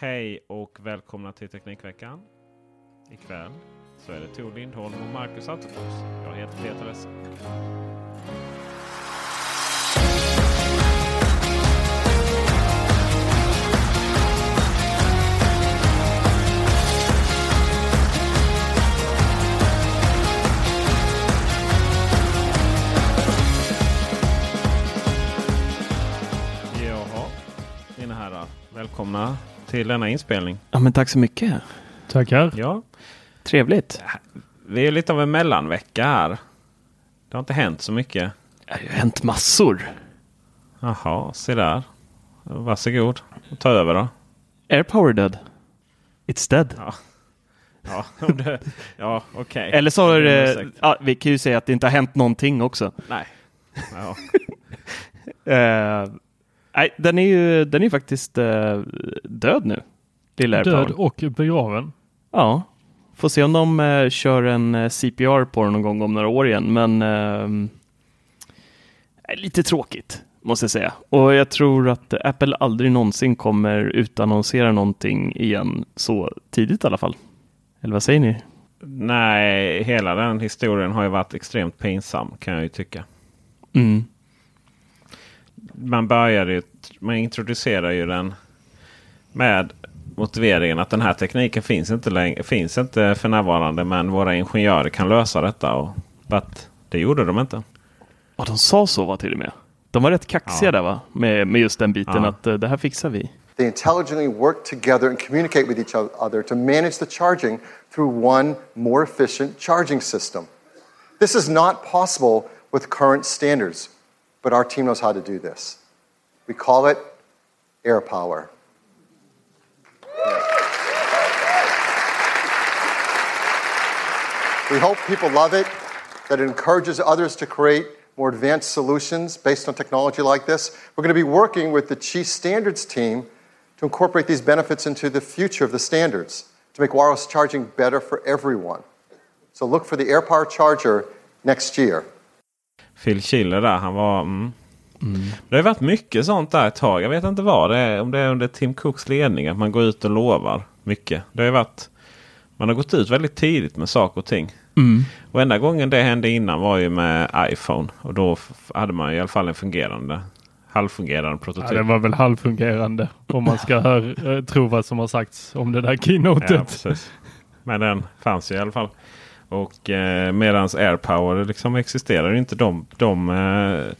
Hej och välkomna till Teknikveckan. Ikväll så är det Tor Lindholm och Marcus Attefors. Jag heter Peter Esse. Jaha, mina herrar. Välkomna till denna inspelning. Ja, men tack så mycket. Tackar. Ja, Trevligt. vi är lite av en mellanvecka här. Det har inte hänt så mycket. Det har ju hänt massor. Jaha, se där. Varsågod ta över då. Airpower dead. It's dead. Ja, ja, det- ja okej. Eller så har det, ja, vi kan ju säga att det inte har hänt någonting också. Nej. Ja. Eh, nej, den är ju den är faktiskt eh, död nu. Lilla Död Airpower. och begraven. Ja. Får se om de eh, kör en eh, CPR på den någon gång om några år igen. Men ehm, är lite tråkigt måste jag säga. Och jag tror att Apple aldrig någonsin kommer utannonsera någonting igen så tidigt i alla fall. Eller vad säger ni? Nej, hela den historien har ju varit extremt pinsam kan jag ju tycka. Mm. Man började ju, man introducerar ju den med motiveringen att den här tekniken finns inte, längre, finns inte för närvarande. Men våra ingenjörer kan lösa detta. Och, but, det gjorde de inte. Ja, de sa så va till och med. De var rätt kaxiga Ja. där va? Med, med just den biten Ja. att eh, det här fixar vi. They intelligently work together and communicate with each other to manage the charging through one more efficient charging system. This is not possible with current standards, but our team knows how to do this. We call it air power. We hope people love it, that it encourages others to create more advanced solutions based on technology like this. We're going to be working with the Chief Standards team to incorporate these benefits into the future of the standards to make wireless charging better for everyone. So look for the AirPower charger next year. Phil Schiller där, han var... Mm. Det har ju varit mycket sånt där ett tag. Jag vet inte vad det är. Om det är under Tim Cooks ledning. Att man går ut och lovar mycket. Det har varit... Man har gått ut väldigt tidigt med saker och ting. Och enda gången det hände innan var ju med iPhone. Och då hade man i alla fall en fungerande, halvfungerande Ja, prototyp. det var väl halvfungerande om man ska hör, eh, tro vad som har sagts om det där keynotet. Ja. Men den fanns ju i alla fall. Och eh, medans AirPower liksom existerar inte de, de eh,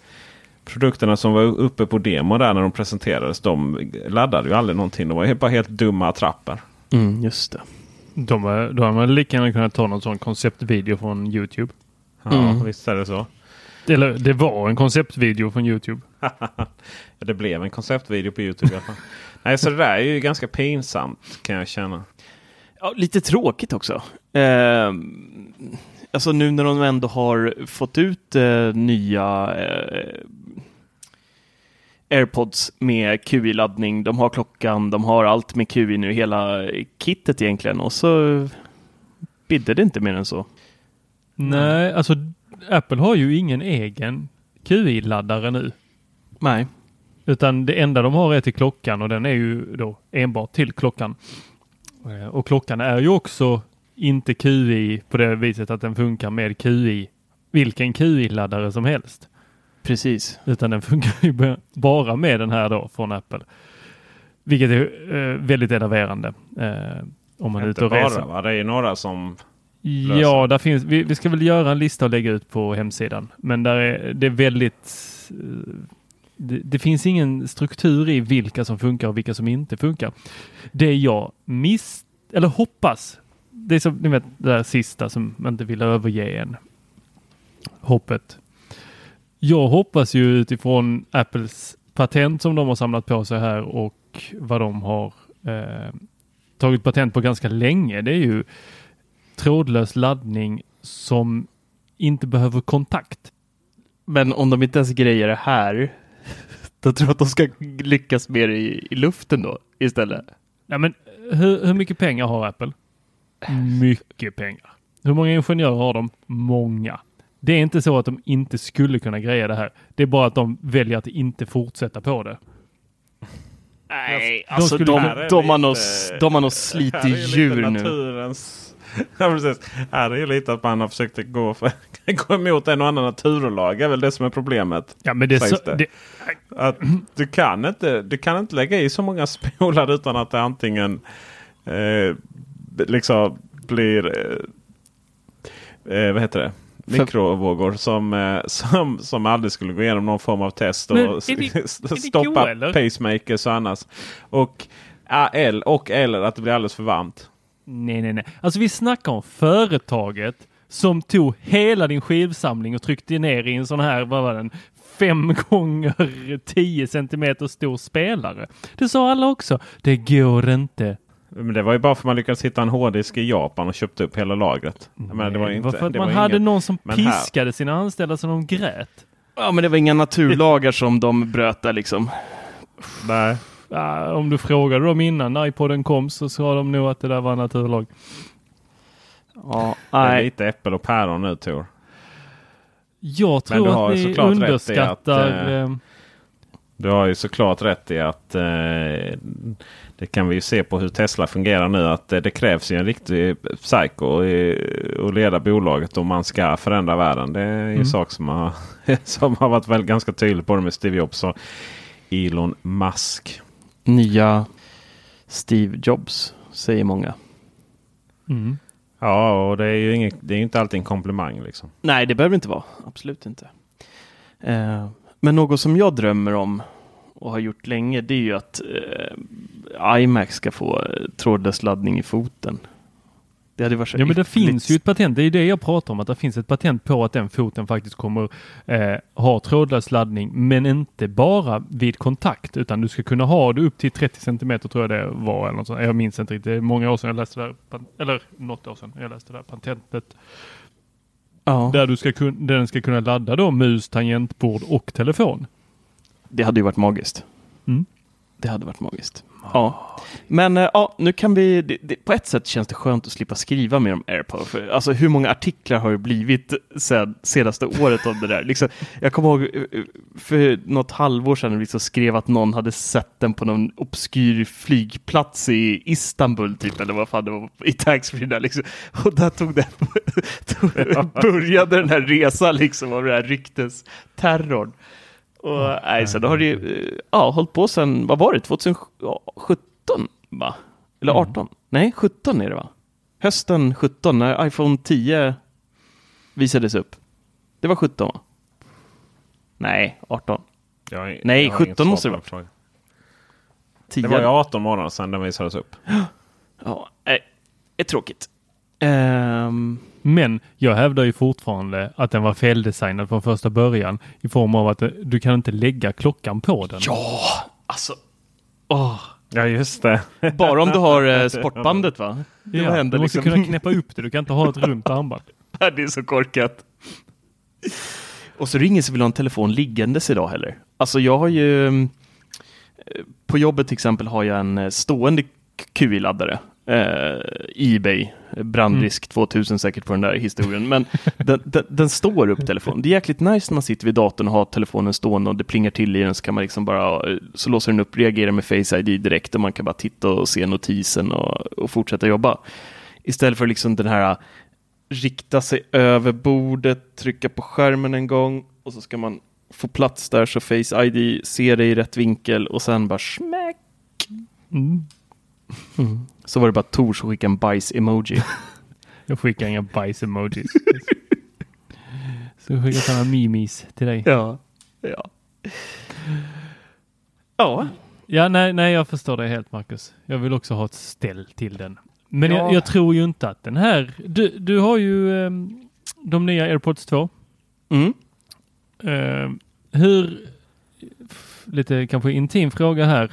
produkterna som var uppe på demo där när de presenterades. De laddade ju aldrig någonting. De var helt- bara helt dumma attrapper. Mm, just det. De, är- då hade man lika gärna kunnat ta någon sån konceptvideo från Youtube. Ja, Mm. visst är det så. Eller det var en konceptvideo från Youtube. det blev en konceptvideo på Youtube i alla fall. Nej, så det där är ju ganska pinsamt kan jag känna. Ja, lite tråkigt också. Eh, alltså nu när de ändå har fått ut eh, nya eh, AirPods med QI-laddning, de har klockan, de har allt med QI nu, hela kittet egentligen. Och så bidde det inte mer än så. Nej, alltså Apple har ju ingen egen QI-laddare nu. Nej. Utan det enda de har är till klockan och den är ju då enbart till klockan. Eh, Och klockan är ju också inte QI på det viset att den funkar med QI, vilken QI-laddare som helst. Precis. Utan den funkar bara med den här då från Apple. Vilket är eh, väldigt enerverande. Eh, om man är ute och reser. bara va? Det är ju några som... löser. Ja, där finns, vi, vi ska väl göra en lista och lägga ut på hemsidan. Men där är, det är väldigt... eh, Det, det finns ingen struktur i vilka som funkar och vilka som inte funkar. Det jag miss... Eller hoppas. Det är som ni vet det där sista som inte vill överge en. Hoppet. Jag hoppas ju utifrån Apples patent som de har samlat på sig här och vad de har eh, tagit patent på ganska länge. Det är ju trådlös laddning som inte behöver kontakt. Men om de inte ens grejer det här, då tror jag att de ska lyckas det i, i luften då istället. Ja, men hur, hur mycket pengar har Apple? Mycket pengar. Hur många ingenjörer har de? Många. Det är inte så att de inte skulle kunna greja det här. Det är bara att de väljer att inte fortsätta på det. Nej, De alltså skulle de, kunna- de, har nog, de har nog slitit djur nu. Ja, precis. Här är ju lite att man har försökt gå, för, gå emot en och annan naturlag. är väl det som är problemet. Ja, men det så, det. det, Att du, kan inte, du kan inte lägga i så många spolar utan att det antingen eh, liksom blir... Eh, eh, vad heter det? Mikrovågor som, eh, som, som aldrig skulle gå igenom någon form av test och Men vi stoppa eller? pacemakers och annat. Och, el, och eller att det blir alldeles för varmt. nej, nej, nej. Alltså vi snackar om företaget som tog hela din skivsamling och tryckte ner i en sån här, vad var den, fem gånger 10 centimeter stor spelare. Det sa alla också. Det går inte. Men det var ju bara för att man lyckades hitta en hårddisk i Japan och köpte upp hela lagret. Menar, det var inte, det man var hade inget- någon som Men här- piskade sina anställda så de grät. Ja, men det var inga naturlagar som de bröt där liksom. Nej. Ah, om du frågade dem innan när iPoden kom så sa de nog att det där var naturlag. Ja, Det är nej. lite äpple och päron nu Tor. Jag Men du tror har att ni såklart rätt i underskattar... att, eh, eh, Du har ju såklart rätt i att eh, det kan vi ju se på hur Tesla fungerar nu. Att eh, det krävs ju en riktig psycho att leda bolaget om man ska förändra världen. Det är ju en Mm. sak som har, som har varit väl ganska tydligt både med Steve Jobs och Elon Musk. Nya Steve Jobs, säger många. mm. Ja, och det är ju inget, det är ju inte alltid en komplimang liksom. Nej, det behöver det inte vara. Absolut inte. Eh, men något som jag drömmer om och har gjort länge, det är ju att eh, iMac ska få eh, trådlös laddning i foten. Det hade varit så Ja men det finns ju ett patent, det är det jag pratar om, att det finns ett patent på att den foten faktiskt kommer eh, ha trådlös laddning, men inte bara vid kontakt, utan du ska kunna ha det upp till 30 centimeter tror jag det var. Eller något sånt. Jag minns inte riktigt, det är många år sedan jag läste det där, eller något år sedan jag läste det där patentet. Ja, Där du ska kun, den ska kunna ladda då mus, tangentbord och telefon. Det hade ju varit magiskt. Mm. Det hade varit magiskt. Ja, men eh, ja, nu kan vi. Det, det, på ett sätt känns det skönt att slippa skriva mer om AirPower. För, alltså hur många artiklar har det blivit sen, senaste året om det där? Liksom, jag kommer ihåg eh, för något halvår sedan liksom skrev att någon hade sett den på någon obskyr flygplats i Istanbul typ eller vad fan det var i taxfree där liksom. Och där tog det tog, började den här resan liksom av den här ryktesterrorn. Och nej, så då har det ju eh, ja, hållit på sedan, vad var det, 2017 va? Eller 18? Nej, 17 är det va? Hösten 17 när iPhone 10 visades upp. Det var 17 va? Nej, 18. Jag har- Nej, jag har inget 17 svar måste det frågan. 10. Det var ju 18 månader sedan den visades upp. Ja, nej, är tråkigt. Ehm, Men jag hävdar ju fortfarande att den var feldesignad från första början i form av att eh, du kan inte lägga klockan på den. ja, alltså. Åh, Ja just det. bara om du har eh, sportbandet va? Det Ja, händer du måste liksom. kunna knäppa upp det. Du kan inte ha ett runt armband. det är så korkat. Och så ringer så vill ha en telefon liggandes idag heller. Alltså jag har ju, på jobbet till exempel har jag en eh, stående QI-laddare. Eh, Ebay, brandrisk 2000 säkert på den där historien. Men den, den, den, står upp telefonen. Det är jäkligt nice när man sitter vid datorn och har telefonen stående och det plingar till i den så kan man liksom bara, eh, så låser den upp, reagerar med Face ID direkt och man kan bara titta och se notisen och, och fortsätta jobba. Istället för liksom den här rikta sig över bordet, trycka på skärmen en gång och så ska man få plats där så Face ID ser det i rätt vinkel och sen bara smäck. Mm. Mm. Så var det bara Tor som skickade en bajs-emoji. jag skickar inga bajs-emojis. så skickar sådana mimis till dig. Ja. Ja. Ja. Ja, nej, nej, jag förstår det helt Marcus. Jag vill också ha ett ställ till den. Men ja. jag, jag, tror ju inte att den här... Du, du har ju um, de nya AirPods 2. Mm. Uh, hur... Lite kanske intim fråga här.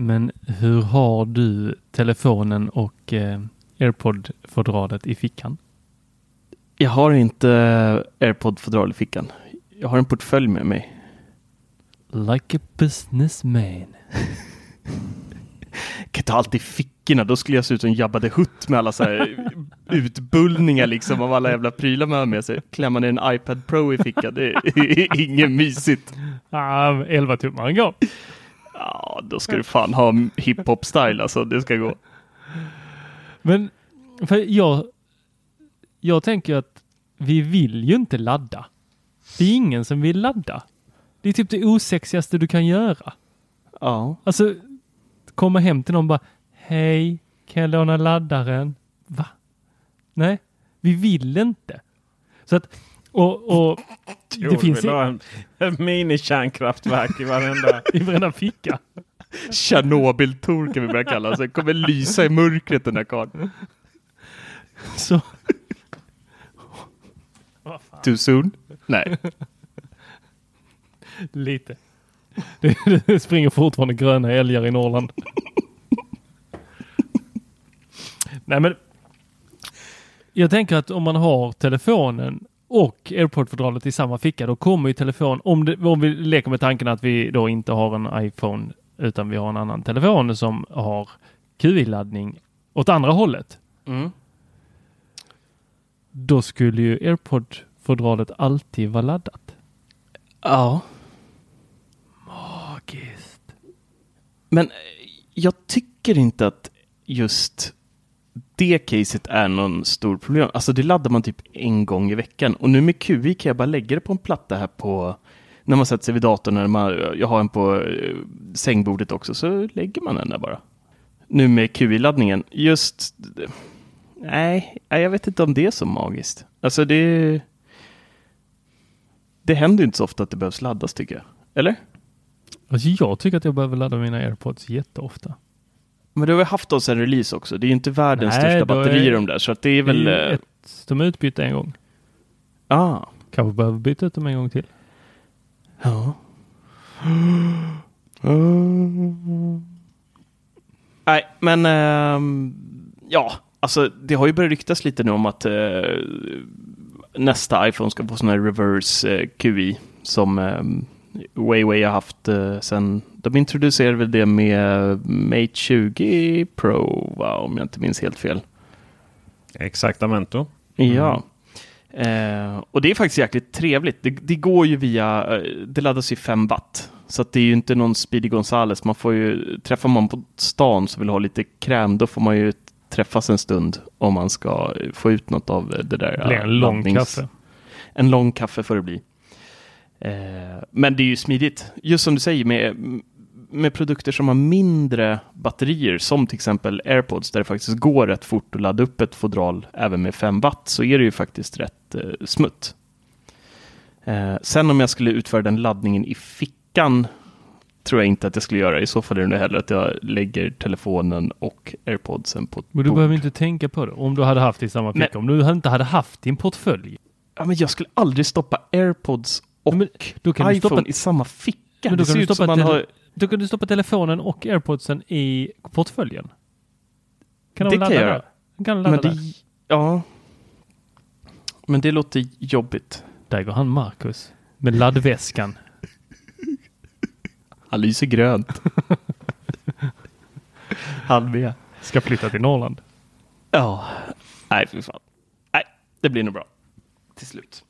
Men hur har du telefonen och uh, AirPod-fodralet i fickan? Jag har inte AirPod-fodral i fickan. Jag har en portfölj med mig. Like a businessman. kan ta allt i fickorna. Då skulle jag se ut som Jabba the Hutt med alla så här utbullningar liksom av alla jävla prylar man har med sig. Klämma ner en iPad Pro i fickan. Det är inget mysigt. Ah, 11 tummar går. Ja, då ska du fan ha hiphop style alltså. Det ska gå. Men för jag, jag tänker att vi vill ju inte ladda. Det är ingen som vill ladda. Det är typ det osexigaste du kan göra. Ja. Alltså, komma hem till någon och bara Hej, kan jag låna laddaren? Va? Nej, vi vill inte. Så att, och, och det jo, finns... Vill ha en, en mini-kärnkraftverk i varenda... I varenda ficka. Tjernobyl-Tor kan vi börja kalla det. kommer lysa i mörkret den där karln. Så... Too soon? Nej. Lite. Det, det springer fortfarande gröna älgar i Norrland. Nej men. Jag tänker att om man har telefonen och airport-fodralet i samma ficka, då kommer ju telefon, om, det, om vi leker med tanken att vi då inte har en iPhone utan vi har en annan telefon som har QI-laddning åt andra hållet. Mm. Då skulle ju airpod-fodralet alltid vara laddat. Ja. Magiskt. Men eh, jag tycker inte att just det caset är någon stor problem. Alltså det laddar man typ en gång i veckan och nu med QI kan jag bara lägga det på en platta här på när man sätter sig vid datorn, när man, jag har en på eh, sängbordet också, så lägger man den där bara. Nu med QI-laddningen, just nej, jag vet inte om det är så magiskt. Alltså det det händer inte så ofta att det behövs laddas tycker jag. Eller? Alltså jag tycker att jag behöver ladda mina airpods jätteofta. Men du har väl haft oss en release också? Det är inte världens Nej, största batterier är, de där, så att det är väl... Eh, ett, de är utbytta en gång. Ah. Kanske behöver byta ut dem en gång till. Ja. Nej, men äh, ja, alltså det har ju börjat ryktas lite nu om att äh, nästa iPhone ska få sån här reverse äh, QI som äh, Huawei har haft uh, sen de introducerade det med Mate 20 Pro, va, om jag inte minns helt fel. Exaktamente. Mm. Ja. Eh, och det är faktiskt jäkligt trevligt. Det, det går ju via, eh, det laddas i 5 watt. Så att det är ju inte någon Speedy Gonzales. Man får ju, träffar man på stan så vill ha lite kräm, då får man ju träffas en stund om man ska få ut något av det där. Det blir en lång laddnings... kaffe. En lång kaffe får det bli. Eh, men det är ju smidigt. Just som du säger med, med produkter som har mindre batterier, som till exempel AirPods, där det faktiskt går rätt fort att ladda upp ett fodral även med 5 watt, så är det ju faktiskt rätt eh, smutt. Eh, sen om jag skulle utföra den laddningen i fickan tror jag inte att jag skulle göra. I så fall är det nog hellre att jag lägger telefonen och airpodsen på ett Men du bord. behöver inte tänka på det. Om du hade haft i samma ficka. Om du inte hade haft din portfölj. Ja, men jag skulle aldrig stoppa airpods och men, då kan iPhone stoppa, i samma ficka. Men då, kan du stoppa man har... då kan du stoppa telefonen och airpodsen i portföljen. Kan det kan jag göra. Kan ladda men det, Ja. Men det låter jobbigt. Där går han Marcus med laddväskan. Han lyser grönt. Han med. Ska flytta till Norrland. Ja, nej för fan. Nej, det blir nog bra. Till slut.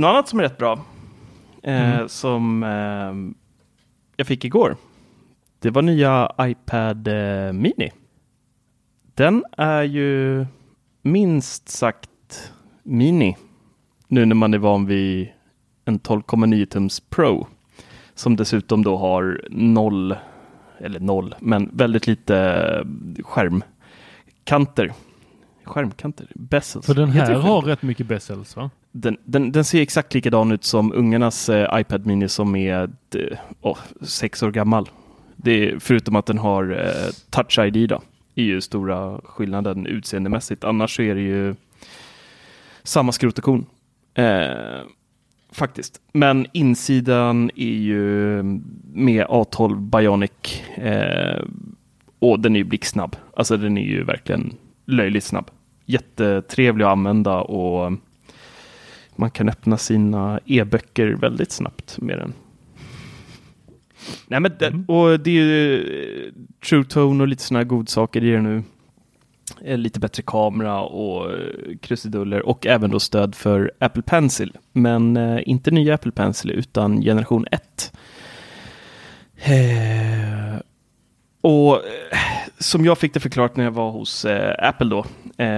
Något annat som är rätt bra. Eh, Som eh, jag fick igår. Det var nya iPad eh, Mini. Den är ju minst sagt mini. Nu när man är van vid en 12,9 tums Pro. Som dessutom då har noll, eller noll, men väldigt lite eh, skärmkanter. Skärmkanter? Bezels. För den här har rätt mycket bezels va? Den, den, den ser exakt likadan ut som ungarnas eh, iPad Mini som är eh, sex år gammal. Det är, förutom att den har eh, Touch ID då. är ju stora skillnaden utseendemässigt. Annars så är det ju samma skrot och korn. Eh, faktiskt. Men insidan är ju med A12 Bionic eh, och den är ju blixtsnabb. Alltså den är ju verkligen löjligt snabb. Jättetrevlig att använda och man kan öppna sina e-böcker väldigt snabbt med den. Nej, men det, och det är ju eh, True Tone och lite sådana här godsaker i det nu. Eh, Lite bättre kamera och eh, krusiduller och även då stöd för Apple Pencil. Men eh, inte nya Apple Pencil utan generation 1. Eh, och eh, som jag fick det förklarat när jag var hos Apple då,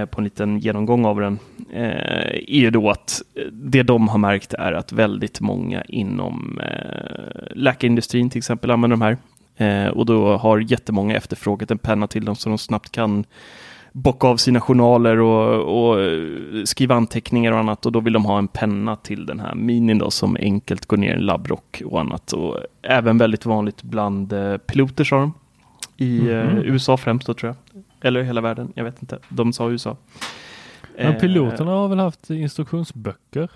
på en liten genomgång av den, är ju då att eh, det de har märkt är att väldigt många inom eh, läkarindustrin till exempel använder de här. Eh, och då har jättemånga efterfrågat en penna till dem så de snabbt kan bocka av sina journaler och, och eh, skriva anteckningar och annat och då vill de ha en penna till den här minin då som enkelt går ner i en labbrock och annat. Och även väldigt vanligt bland eh, piloter sa de. I eh, USA främst då tror jag. Eller hela världen, jag vet inte. De sa USA. Men Eh, piloterna har väl haft instruktionsböcker?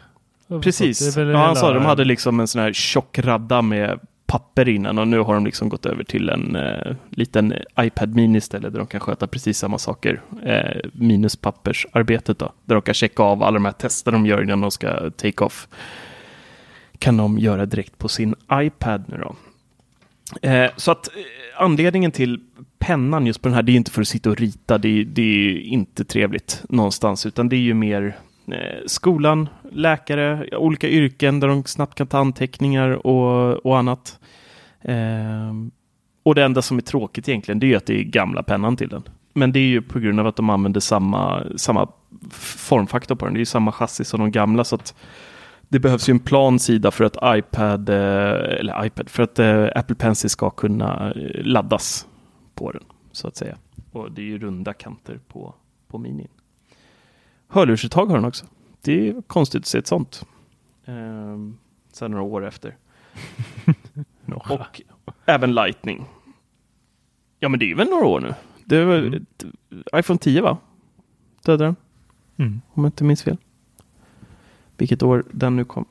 Precis. Ja, han sa de hade liksom en sån här tjock radda med papper innan och nu har de liksom gått över till en eh, liten iPad mini istället där de kan sköta precis samma saker. Eh, minus pappersarbetet då. Där de kan checka av alla de här testerna de gör innan de ska take off. Kan de göra direkt på sin iPad nu då. Eh, så att eh, anledningen till pennan just på den här, det är inte för att sitta och rita, det är, det är inte trevligt någonstans, utan det är ju mer eh, skolan, läkare, olika yrken där de snabbt kan ta anteckningar och, och annat. Eh, och det enda som är tråkigt egentligen, det är ju att det är gamla pennan till den. Men det är ju på grund av att de använder samma, samma formfaktor på den, det är ju samma chassi som de gamla, så att det behövs ju en plan sida för att iPad, eh, eller iPad, för att eh, Apple Pencil ska kunna eh, laddas på den, så att säga. Och det är ju runda kanter på, på minin. Hörlursuttag har den också. Det är konstigt att se ett sånt. Ehm, sen några år efter. Och även Lightning. Ja, men det är väl några år nu. Det var ett, iPhone 10 va? Dödade den, Mm. om jag inte minns fel. Vilket år den nu kom,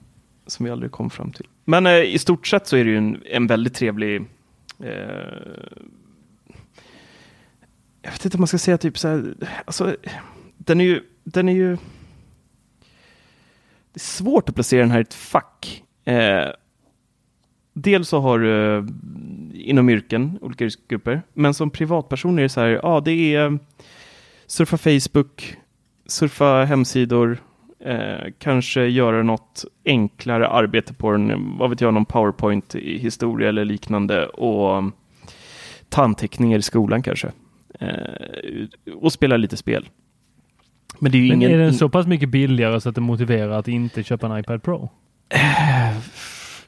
som vi aldrig kom fram till. Men eh, i stort sett så är det ju en, en väldigt trevlig eh, jag vet inte om man ska säga typ så här, alltså, den är ju, den är ju, det är svårt att placera den här i ett fack. Eh, dels så har du eh, inom yrken, olika yrkesgrupper, men som privatperson är det så här, ja det är eh, surfa Facebook, surfa hemsidor, eh, kanske göra något enklare arbete på den, vad vet jag, någon PowerPoint-historia eller liknande och eh, tandteckningar i skolan kanske. Eh, och spela lite spel. Men det är ju Men ingen... är den så pass mycket billigare så att det motiverar att inte köpa en iPad Pro?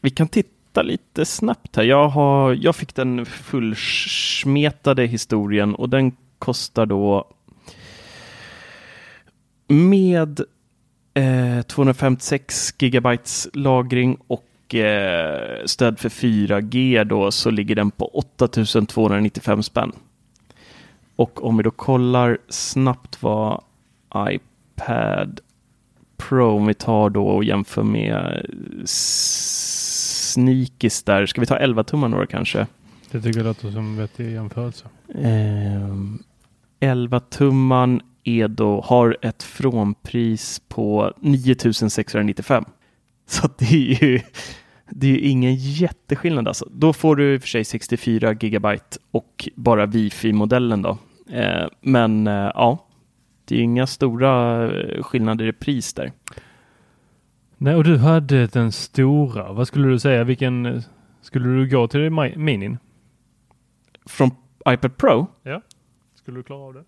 Vi kan titta lite snabbt här. Jag, har, jag fick den fullsmetade historien och den kostar då med eh, 256 gigabytes lagring och eh, stöd för 4G då så ligger den på 8295 spänn. Och om vi då kollar snabbt vad iPad Pro, om vi tar då och jämför med Sneakis där, ska vi ta 11 tummar några kanske? Det tycker jag låter som en vettig jämförelse. Ehm, 11 tumman är då, har ett frånpris på 9695. Så det är ju det är ju ingen jätteskillnad alltså. Då får du i och för sig 64 gigabyte och bara wifi-modellen då. Eh, men eh, ja, det är inga stora eh, skillnader i pris där. Nej, och du hade den stora. Vad skulle du säga? Vilken eh, skulle du gå till mi- minin? Från iPad Pro? Ja. Skulle du klara av det?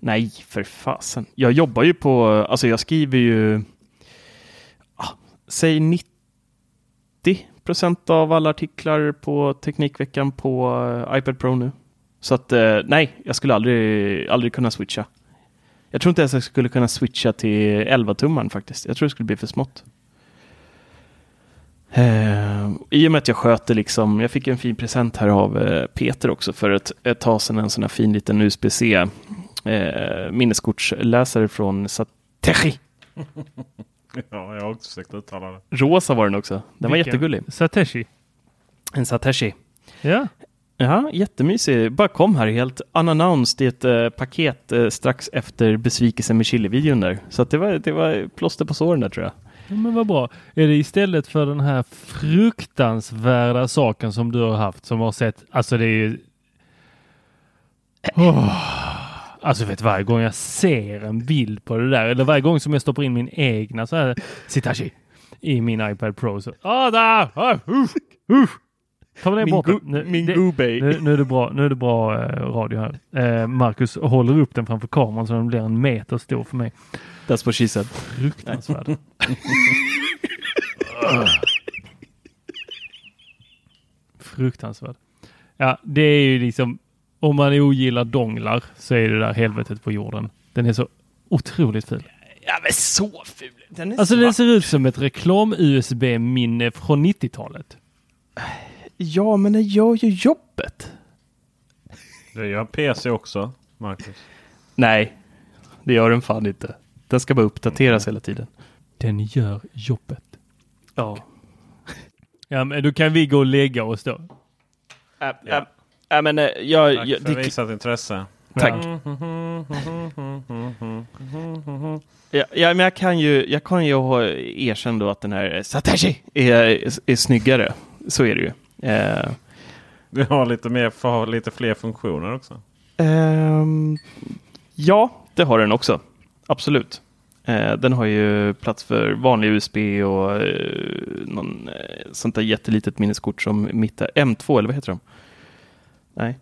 Nej, för fasen. Jag jobbar ju på, alltså jag skriver ju, ah, säg 90 procent av alla artiklar på Teknikveckan på eh, iPad Pro nu. Så att eh, nej, jag skulle aldrig, aldrig kunna switcha. Jag tror inte ens jag skulle kunna switcha till 11-tummaren faktiskt. Jag tror det skulle bli för smått. Eh, I och med att jag sköter liksom, jag fick en fin present här av eh, Peter också för ett, ett eh, tag sedan, en sån här fin liten USB-C eh, minneskortsläsare från Satechi. Ja, jag har också försökt uttala det. Rosa var den också. Den var Vilken? jättegullig. Sateshi. En Satechi. Ja. Ja, jättemysig. Bara kom här helt unannounced i ett eh, paket eh, strax efter besvikelsen med chili-videon där. Så att det, var, det var plåster på såren där tror jag. ja. Men vad bra. Är det istället för den här fruktansvärda saken som du har haft som har sett, alltså det är ju... Åh. Alltså vet varje gång jag ser en bild på det där, eller varje gång som jag stoppar in min egna så här Sitachi i min iPad Pro så... Ah, där! Ah, usch, usch. Ta ner Min. Nu- min det-. Nu, nu är det bra, nu är det bra eh, radio här. Eh, Marcus håller upp den framför kameran så den blir en meter stor för mig. That's what she said. Fruktansvärd. Fruktansvärd. Ja, det är ju liksom om man ogillar donglar så är det där helvetet på jorden. Den är så otroligt ful. Ja men så ful. Den är Alltså svart. den ser ut som ett reklam-USB-minne från 90-talet. Ja, men den gör ju jobbet. Det gör PC också, Marcus. Nej, det gör den fan inte. Den ska bara uppdateras hela tiden. Den gör jobbet. Ja. Ja, men då kan vi gå och lägga oss då. Äh, äh, äh, men äh, jag... Tack jag för det, visat intresse. tack. Ja, ja, men jag kan ju, jag kan ju erkänna då att den här Satoshi är, är, är snyggare. Så är det ju. Eh, Du har lite, mer, får ha lite fler funktioner också. ehm, ja, det har den också. Absolut. Eh, den har ju plats för vanlig USB och eh, någon, eh, sånt där jättelitet minneskort som mitt är. M2 eller vad heter de? Nej.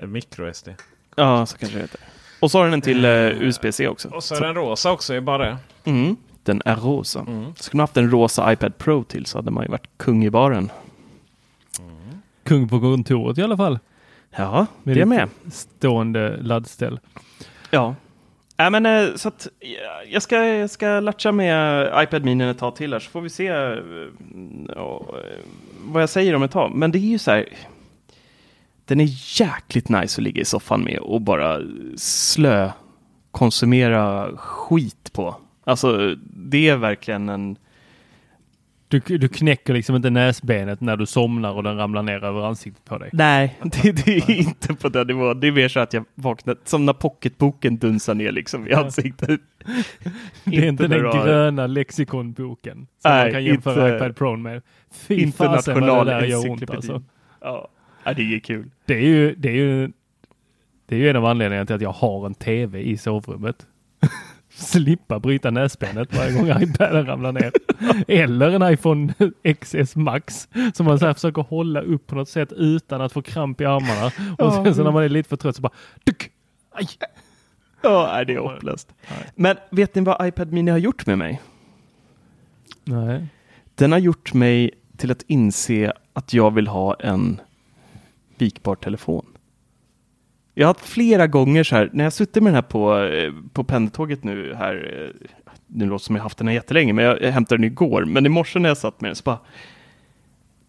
Micro-SD. Ja, så kanske det heter. Och så har den en till eh, USB-C också. Och så är den rosa också, är bara det. Mm, den är rosa. Mm. Skulle man haft en rosa iPad Pro till så hade man ju varit kung i baren. Kung på kontoret i alla fall. Ja, Med det ditt med. Stående laddställ. Ja. Äh, men, eh, så att, ja, jag, ska, jag ska latcha med iPad Mini ett tag till här så får vi se eh, ja, eh, vad jag säger om ett tag. Men det är ju så här. Den är jäkligt nice att ligga i soffan med och bara slö konsumera skit på. Alltså det är verkligen en Du, du knäcker liksom inte näsbenet när du somnar och den ramlar ner över ansiktet på dig. Nej, det, det är inte på den nivån. Det är mer så att jag vaknar, som när pocketboken dunsar ner liksom i ansiktet. Det är inte den har- gröna lexikonboken som Nej, man kan jämföra inte- iPad Pro med. Fy fasen vad det där gör ont alltså. Ja, ja, det är kul. Det är ju, det är ju, det är ju en av anledningarna till att jag har en TV i sovrummet. Slippa bryta näsbenet varje gång iPaden ramlar ner. Eller en iPhone XS Max som man så här försöker hålla upp på något sätt utan att få kramp i armarna. Och sen så när man är lite för trött så bara duck! Aj! Ja, nej, det är hopplöst. Men vet ni vad iPad Mini har gjort med mig? Nej. Den har gjort mig till att inse att jag vill ha en vikbar telefon. Jag har haft flera gånger så här, när jag suttit med den här på, eh, på pendeltåget nu här, eh, nu låter det som jag haft den här jättelänge, men jag, jag hämtade den igår, men i morse när jag satt med den så bara,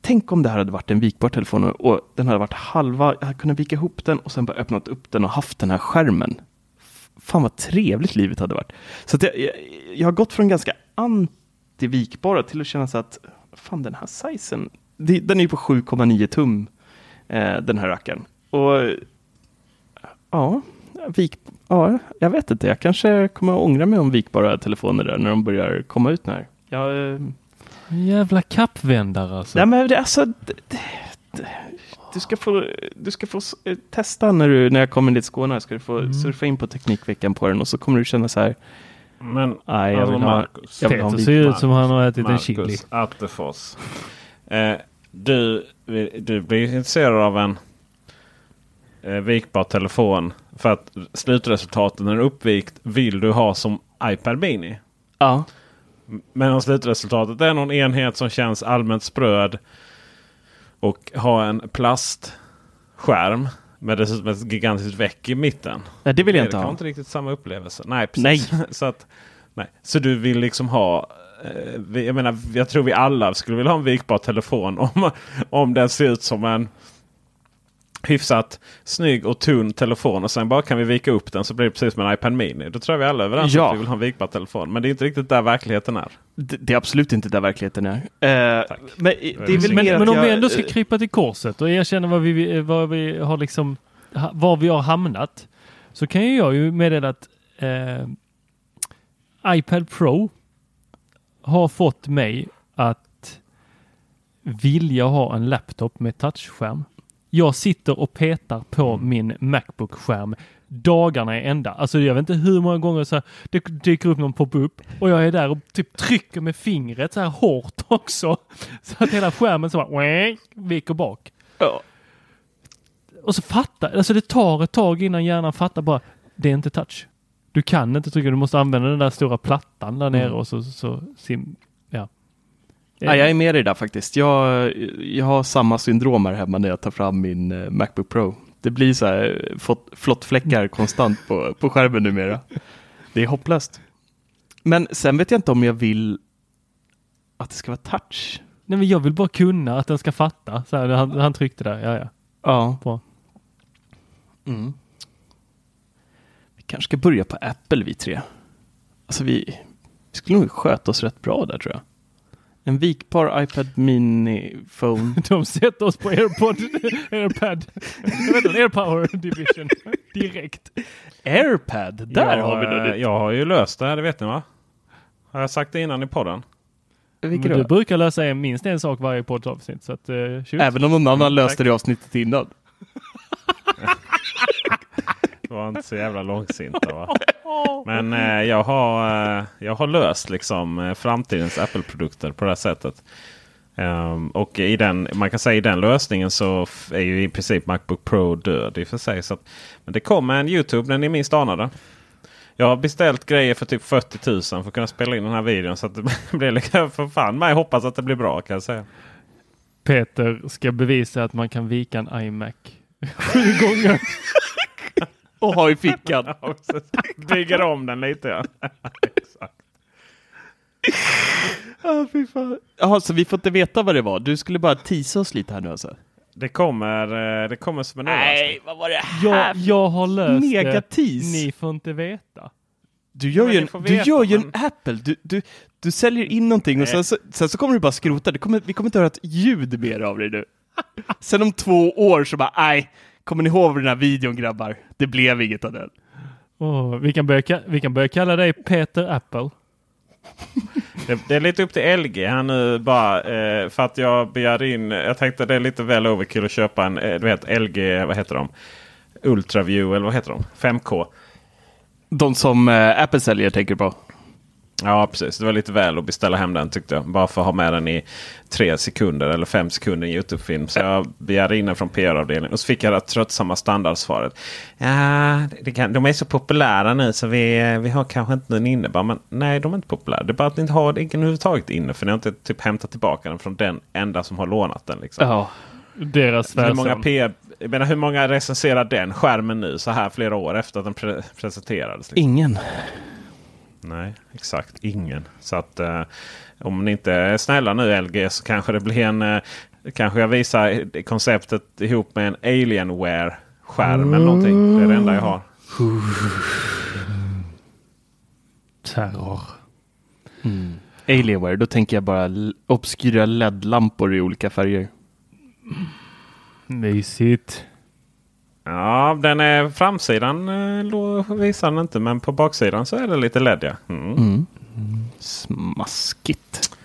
tänk om det här hade varit en vikbar telefon och, och den hade varit halva, jag hade kunnat vika ihop den och sen bara öppnat upp den och haft den här skärmen. Fan vad trevligt livet hade varit. Så att jag, jag, jag har gått från ganska anti-vikbara till att känna så att, fan den här sizen, det, den är ju på 7,9 tum, den här rackaren. Och Ja, vik, ja, jag vet inte. Jag kanske kommer att ångra mig om vikbara telefoner där när de börjar komma ut nu här. Jag, eh, Jävla kappvändare alltså. Nej, men det, alltså, det, det, du ska få, du ska få eh, testa när, du, när jag kommer till Skåne. Ska du få Mm. surfa in på Teknikveckan på den och så kommer du känna så här. Men Nej, jag alltså, vill ha, Marcus. jag vill ha en Peter ser ut som han har ätit en Marcus chili. Attefors. Eh, du, du blir intresserad av en eh, vikbar telefon. För att slutresultatet när den är uppvikt vill du ha som iPad Mini. Ja, Men om slutresultatet är någon enhet som känns allmänt spröd. Och ha en plastskärm. Med dessutom ett gigantiskt väck i mitten. nej, det vill jag det inte kan ha. inte riktigt samma upplevelse. Nej, precis. så, att, nej. så du vill liksom ha... Eh, jag menar, jag tror vi alla skulle vilja ha en vikbar telefon om, om den ser ut som en hyfsat snygg och tunn telefon. Och sen bara kan vi vika upp den så blir det precis som en iPad Mini. Då tror jag vi alla är överens Ja. att vi vill ha en vikbar telefon. Men det är inte riktigt där verkligheten är. Det, det är absolut inte där verkligheten är. Eh, men det är väl Men, men om jag, vi ändå ska eh, krypa till korset och erkänna vad vi, vad vi har liksom, var vi har hamnat. Så kan ju jag ju meddela att eh, iPad Pro har fått mig att vilja ha en laptop med touchskärm. Jag sitter och petar på min Macbook-skärm dagarna i ända. Alltså jag vet inte hur många gånger så här, det dyker upp någon pop-up och jag är där och typ trycker med fingret så här hårt också. Så att hela skärmen så bara viker bak. Ja. Och så fattar, alltså det tar ett tag innan hjärnan fattar bara, det är inte touch. Du kan inte trycka, du måste använda den där stora plattan där nere och så, så sim, ja. Ja, jag är med dig där faktiskt. Jag, jag har samma syndrom här hemma när jag tar fram min eh, Macbook Pro. Det blir så här eh, flottfläckar konstant på, på skärmen numera. Det är hopplöst. Men sen vet jag inte om jag vill att det ska vara touch. Nej men jag vill bara kunna att den ska fatta. Så här, han, han tryckte där, ja ja. Ja. Bra. Mm. Kanske ska börja på Apple vi tre. Alltså vi, vi skulle nog sköta oss rätt bra där tror jag. En vikbar iPad Mini Phone. De sätter oss på AirPod, AirPad, AirPower Division direkt. AirPad, där jag, har vi det. Jag har ju löst det här, det vet ni va? Har jag sagt det innan i podden? Men Vilket du brukar lösa en, minst en sak varje poddavsnitt. Så att, uh. Även om någon annan löste det avsnittet innan. Var inte så jävla långsinta va? Men eh, jag, har, eh, jag har löst liksom eh, framtidens Apple-produkter på det här sättet. Um, och i den, man kan säga i den lösningen så är ju i princip Macbook Pro död i och för sig. Så att, men det kommer en YouTube när ni minst anade. Jag har beställt grejer för typ 40 000 för att kunna spela in den här videon. Så att det blir liksom, för fan mig hoppas att det blir bra kan jag säga. Peter ska bevisa att man kan vika en iMac sju gånger. Och ha i fickan. Bygger om den lite ja. Exakt. Ah, fy fan. Jaha, så vi får inte veta vad det var. Du skulle bara tisa oss lite här nu alltså. Det kommer, eh, det kommer som en överraskning. vad var det Jag, jag har löst det. Negatis. Ni får inte veta. Du gör ju en, du veta, gör ju men- en Apple. Du, du, du säljer in någonting och sen så, sen så kommer du bara skrota. Det kommer, vi kommer inte höra ett ljud mer av dig nu. Sen om två år så bara, nej, kommer ni ihåg den här videon grabbar? Det blev inget av den. Åh, vi, kan börja, vi kan börja kalla dig Peter Apple. Det, det är lite upp till LG här nu bara. Eh, för att jag begär in. Jag tänkte det är lite väl overkill att köpa en eh, du vet, LG. Vad heter de? Ultraview eller vad heter de? 5K. De som eh, Apple säljer tänker du på. Ja precis. Det var lite väl att beställa hem den tyckte jag. Bara för att ha med den i tre sekunder eller fem sekunder i Youtube-film. Så jag begärde in den från PR-avdelningen. Och så fick jag det tröttsamma standardsvaret. Ja, det kan, de är så populära nu så vi, vi har kanske inte den inne. Bara, men nej, de är inte populära. Det är bara att ni inte har den överhuvudtaget inne. För ni har inte typ hämtat tillbaka den från den enda som har lånat den. Liksom. Ja. Deras hur, många. PR, jag menar, hur många recenserar den skärmen nu så här flera år efter att den pre presenterades? Liksom? Ingen. Nej, exakt ingen. Så att eh, om ni inte är snälla nu LG så kanske det blir en... Eh, kanske jag visar konceptet ihop med en Alienware-skärm eller någonting. Det är det enda jag har. Terror. Alienware, då tänker jag bara obskyra LED-lampor i olika färger. Mysigt. Ja, den är framsidan eh, visar den inte. Men på baksidan så är det lite LED ja. Mm. Smaskigt.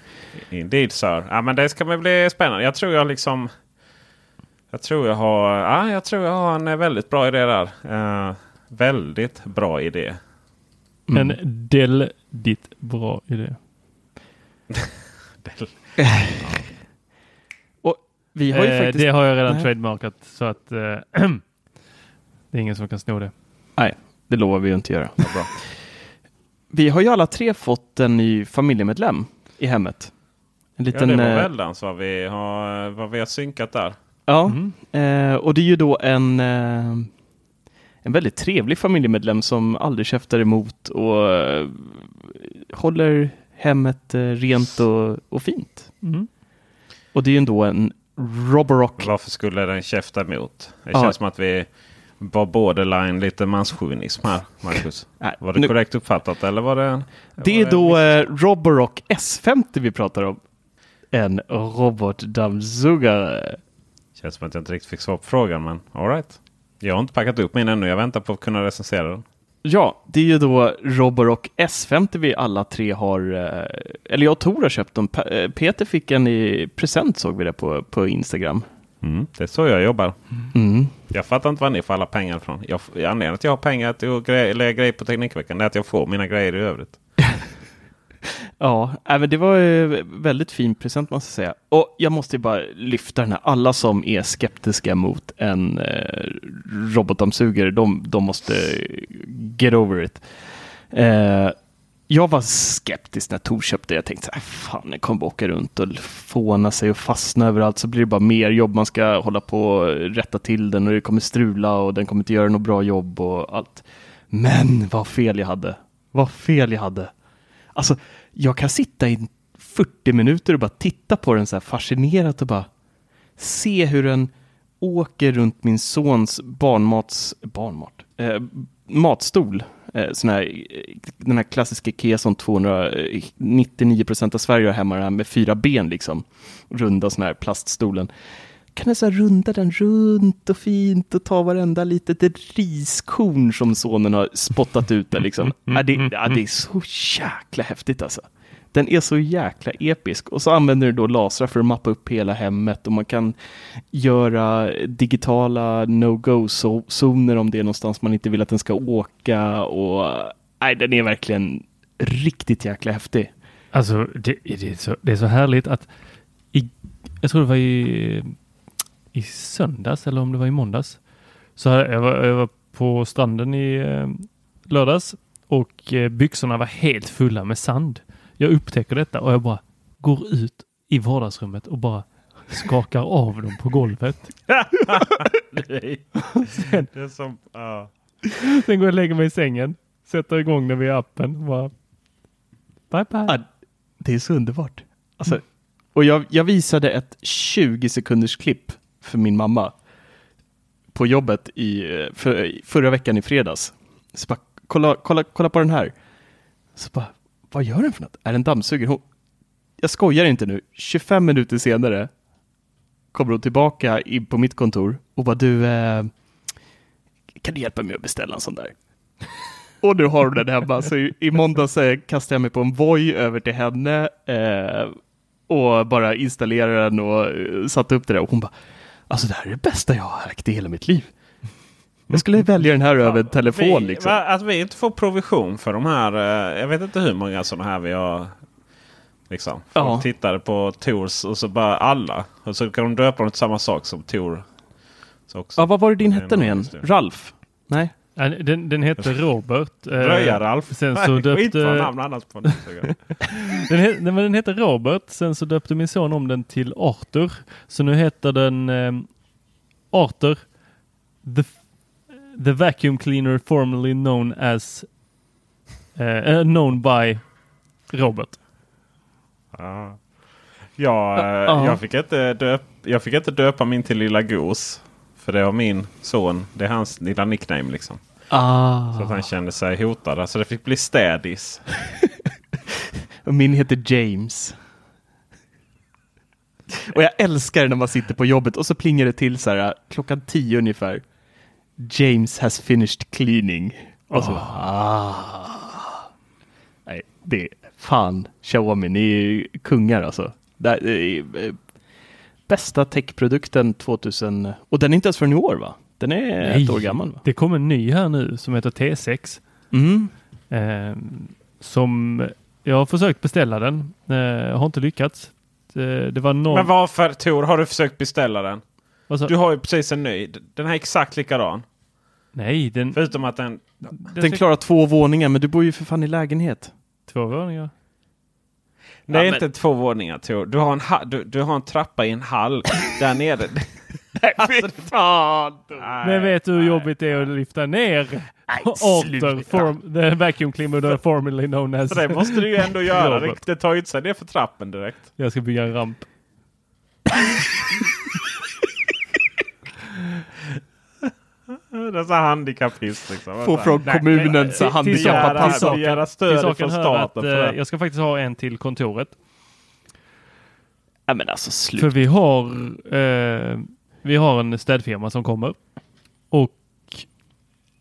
Indeed sir. Ja, men det ska bli spännande. Jag tror jag liksom... Jag tror jag har, ja, jag tror jag har en väldigt bra idé där. Uh, väldigt bra idé. En del ditt bra idé. Del. Och vi har ju Eh, faktiskt... Det har jag redan Nej. trademarkat så att eh, det är ingen som kan sno det. Nej, det lovar vi ju inte göra. Bra. Vi har ju alla tre fått en ny familjemedlem i hemmet. En Ja, liten... det var eh, vad vi har, vad vi har synkat där. Ja, eh, och det är ju då en, eh, en väldigt trevlig familjemedlem som aldrig käftar emot och eh, håller hemmet eh, rent och, och fint. Mm. Och det är ju ändå en Roborock. Varför skulle den käfta emot? Det Ja. känns som att vi var borderline lite manschauvinism här, Marcus. Nej, Var det nu- korrekt uppfattat eller var det? Det är då eh, Roborock S50 vi pratar om. En robotdammsugare. Känns som att jag inte riktigt fick svar på frågan, men alright. Jag har inte packat upp min ännu. Jag väntar på att kunna recensera den. Ja, det är ju då Roborock S50 vi alla tre har, eh, eller jag och Tor har köpt dem. Eh, Peter fick en i present såg vi det på, på Instagram. Mm, det är så jag jobbar. Mm. Jag fattar inte var ni får alla pengar ifrån. Jag, anledningen att jag har pengar till att gre- lägga grejer på Teknikveckan är att jag får mina grejer i övrigt. Ja, äh, men det var väldigt fin present måste jag säga. Och jag måste ju bara lyfta den här. Alla som är skeptiska mot en eh, robotdammsugare, de, de måste get over it. Eh, jag var skeptisk när Tor köpte det. Jag tänkte så här, fan, jag kommer bara åka runt och fåna sig och fastna överallt så blir det bara mer jobb. Man ska hålla på och rätta till den och det kommer strula och den kommer inte göra något bra jobb och allt. Men vad fel jag hade. Vad fel jag hade. Alltså, jag kan sitta i 40 minuter och bara titta på den så här fascinerat och bara se hur den åker runt min sons barnmats, barnmat, eh, matstol. Eh, sån här, eh, den här klassiska Ikea som 299 procent av Sverige har hemma, den här med fyra ben liksom. Runda sån här plaststolen. Kan jag så här runda den runt och fint och ta varenda litet riskorn som sonen har spottat ut där liksom. Ja, det, ja, det är så jäkla häftigt alltså. Den är så jäkla episk och så använder du då lasrar för att mappa upp hela hemmet och man kan göra digitala no-go-zoner om det är någonstans man inte vill att den ska åka och nej, den är verkligen riktigt jäkla häftig. Alltså det, det, är, så, det är så härligt att i, jag tror det var i, i söndags eller om det var i måndags. Så här, jag, var, jag var på stranden i eh, lördags och eh, byxorna var helt fulla med sand. Jag upptäcker detta och jag bara går ut i vardagsrummet och bara skakar av dem på golvet. Sen, Det är som, ja. sen går jag och lägger mig i sängen, sätter igång den via appen och bara bye bye. Ja, det är så underbart. Alltså, och jag, jag visade ett 20 sekunders klipp för min mamma på jobbet i, för, förra veckan i fredags. Så bara, kolla, kolla, kolla på den här. Så bara, vad gör den för något? Är den dammsugare? Hon, jag skojar inte nu. 25 minuter senare kommer hon tillbaka in på mitt kontor och bara, du, eh, kan du hjälpa mig att beställa en sån där? Och nu har hon den hemma. Så i, i måndags eh, kastade jag mig på en Voi över till henne eh, och bara installerade den och eh, satte upp det där. Och hon bara, alltså det här är det bästa jag har ägt i hela mitt liv. Jag skulle välja den här över telefon vi, liksom. Att vi inte får provision för de här. eh, Jag vet inte hur många sådana här vi har. Liksom. Folk Ja. tittade på Tors och så bara alla. Och så kan de döpa dem till samma sak som Tor. Så också. Ja, vad var det din hette nu en igen? Ralf? Nej? Den, den hette Robert. eh, Röja-Ralf. Sen så Skitbra döpte... namn annars på den. Den, he, nej, den heter Robert. Sen så döpte min son om den till Arthur. Så nu heter den eh, Arthur the, the Vacuum Cleaner formerly known as eh, known by Robert. Ja. Ja, eh, Ja. jag, fick inte döp, jag fick inte döpa min till Lilla Gos. För det var min son. Det är hans lilla nickname liksom. Ah. Så att han kände sig hotad. Så det fick bli Städis. Och min heter James. Och jag älskar när man sitter på jobbet och så plingar det till så här klockan tio ungefär. James has finished cleaning. Och så, ah. Nej, det är Fan, Xiaomi, ni är ju kungar alltså. Det är, eh, bästa techprodukten 2000 och den är inte ens från i år va? Den är Nej. ett år gammal va? Det kommer en ny här nu som heter T6. Mm. Eh, som jag har försökt beställa den. Eh, har inte lyckats. Det, det var någon... Men varför Tor har du försökt beställa den? Sa- Du har ju precis en ny. Den här är exakt likadan. Nej, den... Förutom att den... Den klarar två våningar men du bor ju för fan i lägenhet. Två våningar. Är Ja, inte två våningar Tor. Du har, en ha- du, du har en trappa i en hall där nere. Fan! Men vet du hur jobbigt det är att lyfta ner Arthur, form, the vacuum cleaner formerly known as... Så det måste du ju ändå göra. Det tar ju inte sig ner för trappen direkt. Jag ska bygga en ramp. Så handikappist liksom. Få från Nej, kommunen men, så till- saken- Till hör staten att eh, jag ska faktiskt ha en till kontoret. Ja men alltså slut. För vi har, eh, vi har en städfirma som kommer. Och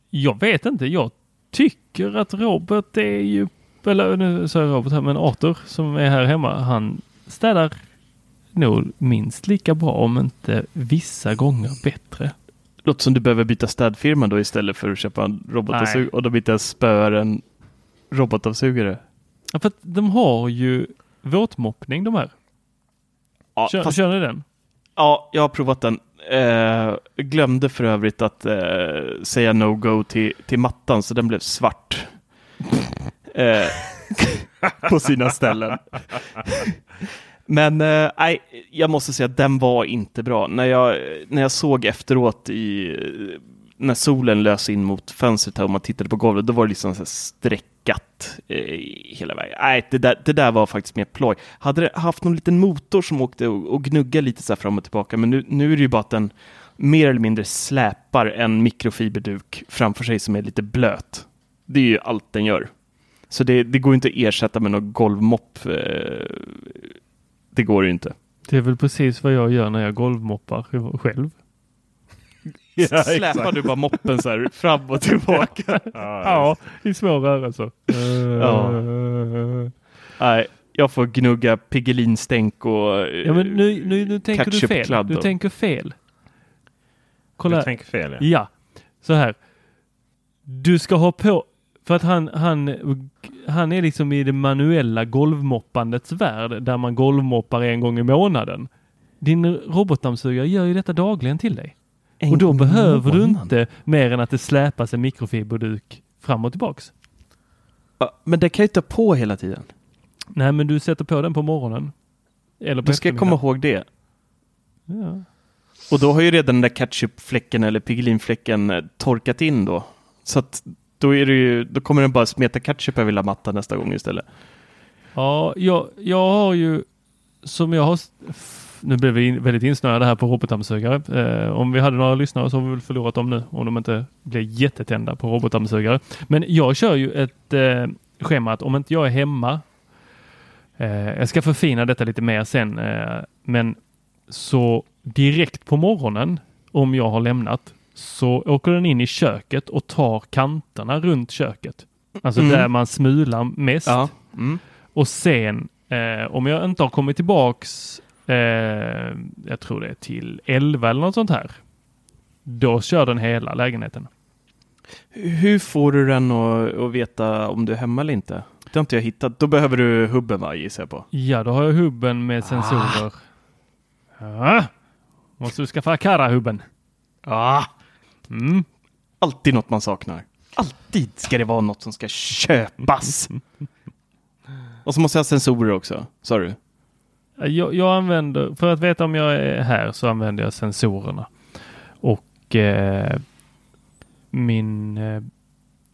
jag vet inte, jag tycker att Robert är ju, eller nu sa jag Robert här, men Arthur som är här hemma, han städar nog minst lika bra om inte vissa gånger bättre. Låter som du behöver byta städfirma då istället för att köpa en robotavsugare. Och då byter jag spöar en robotavsugare. Ja, för att de har ju våtmoppning de här. Ja, Kör, fast, kör ni den? ja, jag har provat den. Eh, glömde för övrigt att eh, säga no-go till, till mattan så den blev svart. eh, på sina ställen. Men eh, jag måste säga att den var inte bra. När jag, när jag såg efteråt i eh, när solen lös in mot fönstret och man tittade på golvet, då var det liksom så här streckat eh, hela vägen. Nej, det där, det där var faktiskt mer ploj. Hade det haft någon liten motor som åkte och, och gnuggade lite så här fram och tillbaka, men nu, nu är det ju bara att den mer eller mindre släpar en mikrofiberduk framför sig som är lite blöt. Det är ju allt den gör. Så det, det går inte att ersätta med någon golvmopp. Eh, det går ju inte. Det är väl precis vad jag gör när jag golvmoppar själv. Släpar du bara moppen så här fram och tillbaka. Ja, i små rörelser. Ja. Nej, jag får gnugga Piggelinstänk och eh, Ja, men nu, nu, nu tänker du fel. Du tänker fel. Kolla. Du tänker fel ja. Ja, så här. Du ska ha på, för att han, han, han är liksom i det manuella golvmoppandets värld där man golvmoppar en gång i månaden. Din robotdammsugare gör ju detta dagligen till dig. En och då behöver du inte mer än att det släpas en mikrofiberduk fram och tillbaks. Ja, men det kan ju ta på hela tiden. Nej, men du sätter på den på morgonen. Eller på Då ska jag komma ihåg det. Ja. Och då har ju redan den där ketchupfläcken eller Piggelinfläcken eh, torkat in då. Så att då, är det ju, då kommer den bara smeta ketchup över hela mattan nästa gång istället. Ja, jag, jag har ju som jag har nu blev vi in, väldigt insnöade här på robotdammsugare. Eh, om vi hade några lyssnare så har vi väl förlorat dem nu om de inte blir jättetända på robotdammsugare. Men jag kör ju ett eh, schema att om inte jag är hemma, eh, jag ska förfina detta lite mer sen, eh, men så direkt på morgonen om jag har lämnat så åker den in i köket och tar kanterna runt köket. Alltså Mm. där man smular mest. Ja. Mm. Och sen eh, om jag inte har kommit tillbaks, eh, jag tror det är till 11 eller något sånt här. Då kör den hela lägenheten. Hur får du den att, att veta om du är hemma eller inte? Det har inte jag hittat. Då behöver du hubben va, gissar jag på. Ja, då har jag hubben med sensorer. Ja. Måste du skaffa Kara-hubben. Ah. Mm. Alltid något man saknar. Alltid ska det vara något som ska köpas. Och så måste jag ha sensorer också, sa du? Jag, jag använder, för att veta om jag är här så använder jag sensorerna. Och eh, min, eh,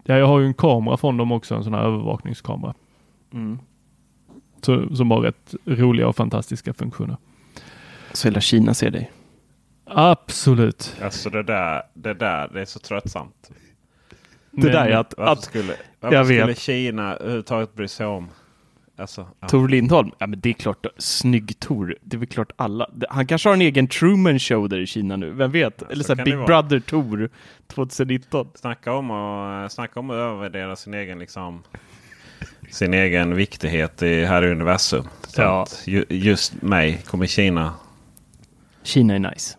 ja, jag har ju en kamera från dem också, en sån här övervakningskamera. Mm. Så, som har rätt roliga och fantastiska funktioner. Så hela Kina ser dig. Absolut. Alltså det där, det där, det är så tröttsamt. Det Men- där är att, Varför att skulle, varför jag skulle vet. Kina överhuvudtaget bry sig om? Alltså, ja. Tor Lindholm, ja men det är klart, snygg Tor. Det är väl klart alla. Han kanske har en egen Truman show där i Kina nu, vem vet? Eller så så Big. Brother Tor 2019. Snacka om, att, snacka om att övervärdera sin egen liksom, sin egen viktighet i, här i universum. Så Ja. att ju, just mig kommer Kina. Kina är nice.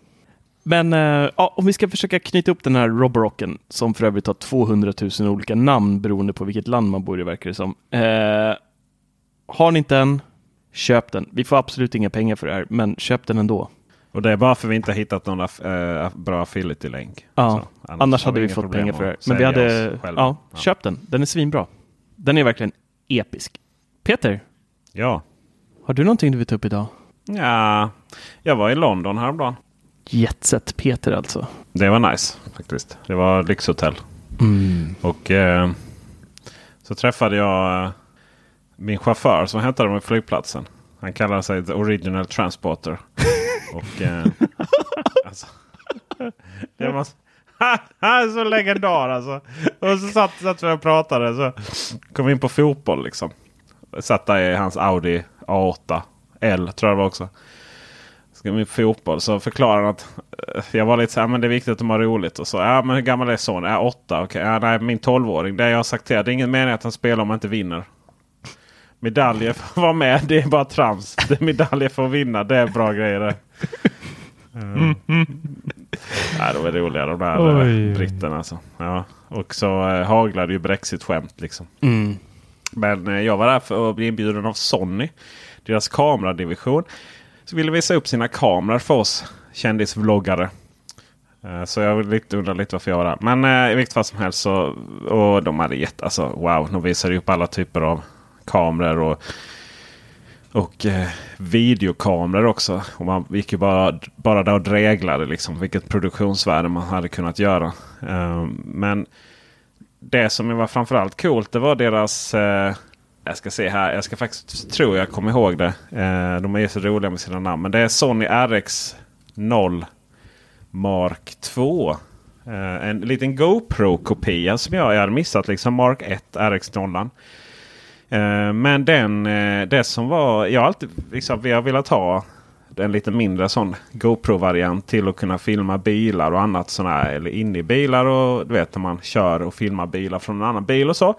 Men eh, ja, om vi ska försöka knyta upp den här Roborocken, som för övrigt har 200 000 olika namn beroende på vilket land man bor i, verkar det som. Eh, har ni inte en, köp den. Vi får absolut inga pengar för det här, men köp den ändå. Och det är bara för vi inte har hittat någon eh, bra affiliate-länk. Ja, Så, annars, har hade vi inga fått pengar för det. att Men vi hade, själva. ja, köp den. Den är svinbra. Den är verkligen episk. Peter, Ja. har du någonting du vill ta upp idag? ja, jag var i London häromdagen. Jetset Peter alltså. Det var nice faktiskt. Det var lyxhotell. Och eh, så träffade jag eh, min chaufför som hämtade mig på flygplatsen. Han kallar sig The Original Transporter. och, eh, alltså, det var, så legendar alltså. Och så satt, satt vi och pratade. Så kom in på fotboll liksom. Satt där i hans Audi A8 L tror jag det var också. Ska med fotboll så förklarade han att eh, jag var lite så här, men det är viktigt att de har roligt. Och så, ja men hur gammal är sonen? Ja, åtta. Okej, ja, nej, min tolvåring. Det jag har sagt till det är ingen mening att han spelar om han inte vinner. Medaljer får vara med, det är bara trams. Det är medaljer för att vinna, det är bra grejer det. Mm. Nej, de är roliga de där Oj. Britterna. Alltså. Ja. Och så eh, haglade ju Brexit-skämt liksom. Men eh, jag var där för att bli inbjuden av Sony. Deras kameradivision. Ville visa upp sina kameror för oss kändisvloggare. Eh, så jag lite undrar lite varför jag var där. Men eh, i vilket fall som helst så. Och de hade gett, alltså wow. De visade upp alla typer av kameror. Och, och eh, videokameror också. Och man gick ju bara, bara där och dreglade liksom. Vilket produktionsvärde man hade kunnat göra. Eh, men det som var framförallt coolt det var deras... Eh, jag ska se här. Jag ska faktiskt tro jag kommer ihåg det. Eh, de är ju så roliga med sina namn. Men det är Sony RX0 Mark 2. Eh, en liten GoPro-kopia som jag, jag hade missat. Liksom Mark 1 RX0. Eh, men den, eh, det som var... Jag har alltid liksom, jag velat ha en lite mindre sån GoPro-variant till att kunna filma bilar och annat sånt här. Eller inne i bilar och du vet när man kör och filmar bilar från en annan bil och så.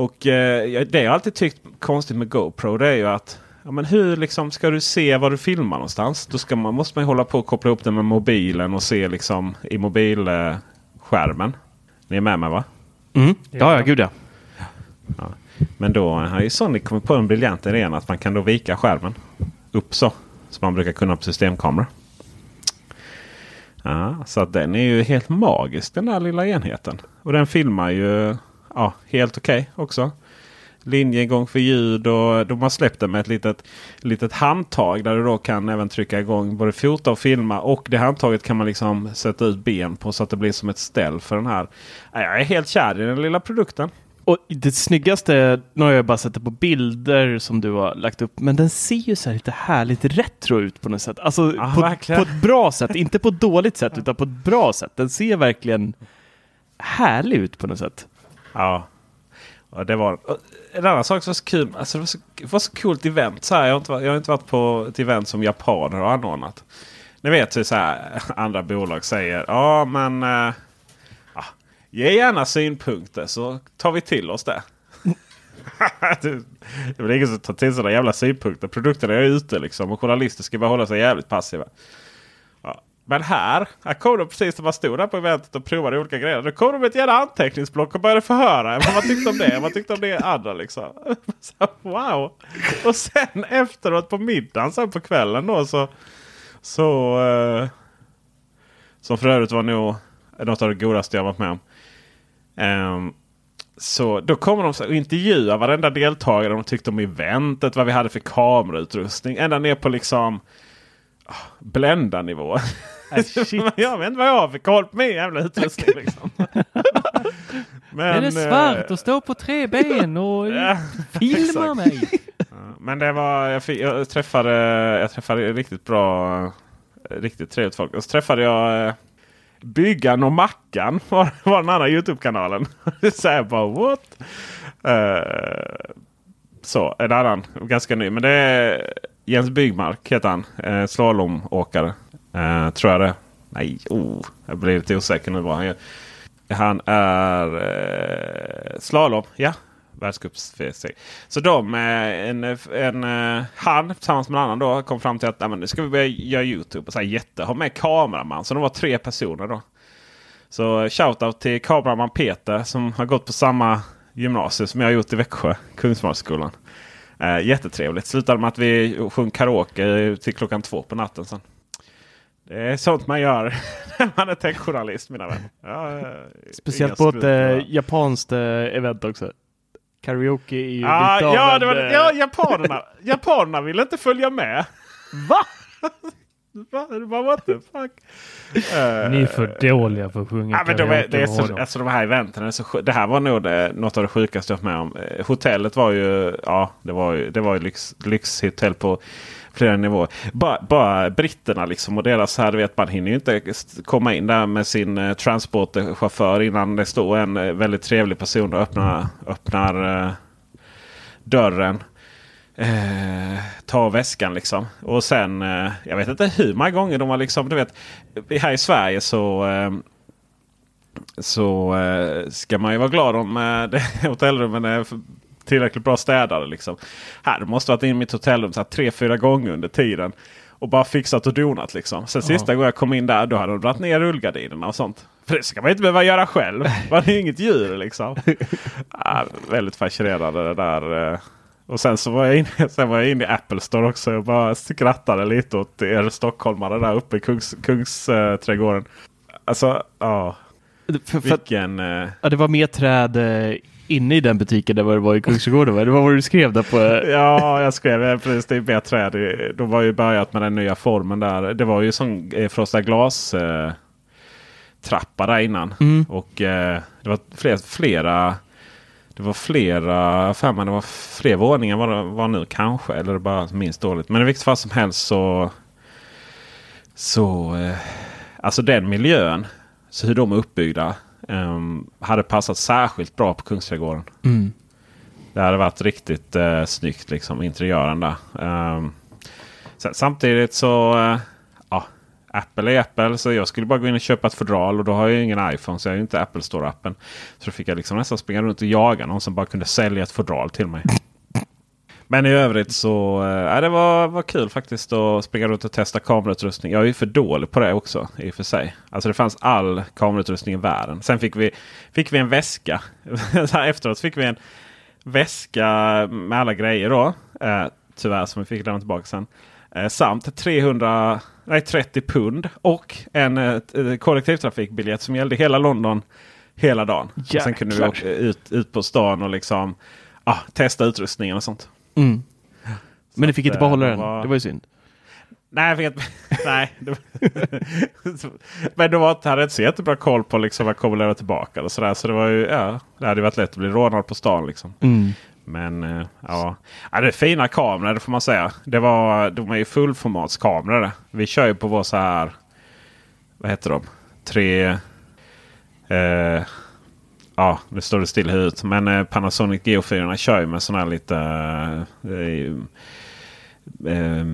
Och eh, det jag alltid tyckt konstigt med GoPro det är ju att ja, men hur liksom ska du se vad du filmar någonstans? Då ska man, måste man ju hålla på och koppla upp den med mobilen och se liksom i mobilskärmen. Ni är med mig va? Mm. Ja, ja, gud ja. Men då har ju Sony kommit på en briljant idé att man kan då vika skärmen upp så. Som man brukar kunna på systemkameror. Ja, så att den är ju helt magisk den där lilla enheten. Och den filmar ju ja, helt okej också. Linjegång för ljud och de har släppt den med ett litet, litet handtag där du då kan även trycka igång både fota och filma. Och det handtaget kan man liksom sätta ut ben på så att det blir som ett ställ för den här. Ja, Jag är helt kär i den lilla produkten. Och det snyggaste, nu har jag bara sett det på bilder som du har lagt upp, men den ser ju så här lite härligt retro ut på något sätt. Alltså Ja, på, på ett bra sätt, inte på ett dåligt sätt utan på ett bra sätt. Den ser verkligen härlig ut på något sätt. Ja. Och det var en annan sak som var så kul. Alltså det, var så, det var så coolt event. Så här, jag, har inte, varit- jag har inte varit på ett event som japaner har anordnat. Ni vet hur så här, andra bolag säger. Ja men äh, ja, ge gärna synpunkter så tar vi till oss det. det är väl ingen som tar till sådana jävla synpunkter. Produkterna är ute liksom och journalister ska bara hålla sig jävligt passiva. Men här, här kom de precis när man stod där på eventet och provade olika grejer. Då kom de med ett jävla anteckningsblock och började förhöra vad man tyckte om det. Vad man tyckte om det andra liksom. Så, wow! Och sen efteråt på middagen sen på kvällen då så... så eh, som för övrigt var nog något av det godaste jag varit med om. Um, så då kommer de och intervjuar varenda deltagare. De tyckte om eventet, vad vi hade för kamerautrustning. Ända ner på liksom ah, Blända-nivå. jag vet inte vad jag har för koll på min jävla utrustning. Liksom. Men, är svart eh, och står på tre ben och filmar mig. Men det var, jag, fick, jag, träffade, jag träffade riktigt bra, riktigt trevligt folk. Och så träffade jag eh, Byggan och Mackan var, var den andra Youtube-kanalen. så jag bara what? Eh, så, en annan, ganska ny. Men det är Jens Byggmark heter han. Uh, slalomåkare. Uh, tror jag det. Nej, oh, jag blir lite osäker nu vad han gör. Han är uh, slalom, ja. världscupssteg. Så de, en, en, eh, han tillsammans med en annan då kom fram till att nej, men nu ska vi börja göra YouTube. Och så här, jätte, ha med kameraman. Så de var tre personer då. Så shoutout till kameraman Peter som har gått på samma gymnasium som jag har gjort i Växjö. Kungsmarksskolan. Eh, jättetrevligt. Slutade med att vi sjöng karaoke till klockan två på natten sen. Det är sånt man gör när man är techjournalist mina vänner. Ja, Speciellt på ett äh, japanskt äh, event också. Karaoke är ju ah, lite ja, av det var, en, ja, japanerna, japanerna ville inte följa med. Va? Va? What the fuck? Ni är för dåliga för att sjunga ja, men de, är, det är så, alltså, de här eventen är så Det här var nog det, något av det sjukaste jag varit med om. Eh, Hotellet var ju, ja, det var ju, det var ju lyx, lyxhotell på flera nivåer. Bara, bara britterna liksom och deras här, vet man hinner ju inte komma in där med sin eh, transporterchaufför innan det står en eh, väldigt trevlig person och öppnar, öppnar eh, dörren. Eh, ta väskan liksom. Och sen, eh, jag vet inte hur många gånger de har liksom, du vet. Här i Sverige så eh, så eh, ska man ju vara glad om eh, hotellrummen är tillräckligt bra städade. Liksom. Här måste jag varit in i mitt hotellrum så här, tre, fyra gånger under tiden. Och bara fixat och donat liksom. Sen sista gången jag kom in där då hade de dragit ner rullgardinerna och sånt. För det ska man inte behöva göra själv. Man är ju inget djur liksom. ja, väldigt fascinerande det där. Och sen så var jag inne, sen var jag inne i Apple Store också och bara skrattade lite åt er stockholmare där uppe i Kungs, Kungsträdgården. Alltså, ja. För, för, att- Vilken... eh, ja, det var mer träd eh, inne i den butiken vad det var i Kungsträdgården. Det var vad du skrev där på... Ja, jag skrev precis. Det är mer träd. De var ju börjat med den nya formen där. Det var ju som eh, frostad glas trappa där innan. Mm. Och eh, det var flera, flera det var flera, för mig det var fler våningar vad det var nu kanske. Eller bara minst dåligt. Men i vilket fall som helst så... Så... Eh, alltså den miljön. Så hur de är uppbyggda. ehm, hade passat särskilt bra på Kungsträdgården. Mm. Det hade varit riktigt eh, snyggt liksom interiören där. Sen, samtidigt så ja, Apple är Apple. Så jag skulle bara gå in och köpa ett fodral och då har jag ju ingen iPhone så jag har ju inte Apple Store-appen. Så då fick jag liksom nästan springa runt och jaga någon som bara kunde sälja ett fodral till mig. Men i övrigt så äh, det var, var kul faktiskt att springa runt och testa kamerautrustning. Jag är ju för dålig på det också i och för sig. Alltså det fanns all kamerautrustning i världen. Sen fick vi, fick vi en väska. Efteråt fick vi en väska med alla grejer då. Eh, tyvärr som vi fick lämna tillbaka sen. Eh, samt 300, nej, 30 pund och en eh, t- kollektivtrafikbiljett som gällde hela London hela dagen. Sen kunde vi åka ut, ut på stan och liksom ah, testa utrustningen och sånt. Mm. Men ni fick att, inte behålla eh, den. det var- Det var ju synd. Nej, vet Nej. Men de var, hade inte så jättebra koll på liksom vad kommer lämna tillbaka. Och sådär. Så det var ju, ja, det hade varit lätt att bli rånad på stan. Liksom. Mm. Men eh, ja. ja, det är fina kameror det får man säga. Det var, de är ju fullformatskameror. Vi kör ju på vår så här. Vad heter de? Tre. Eh, ja, nu står det still ut. Men eh, Panasonic Geo4 kör ju med sådana här lite. Eh, eh,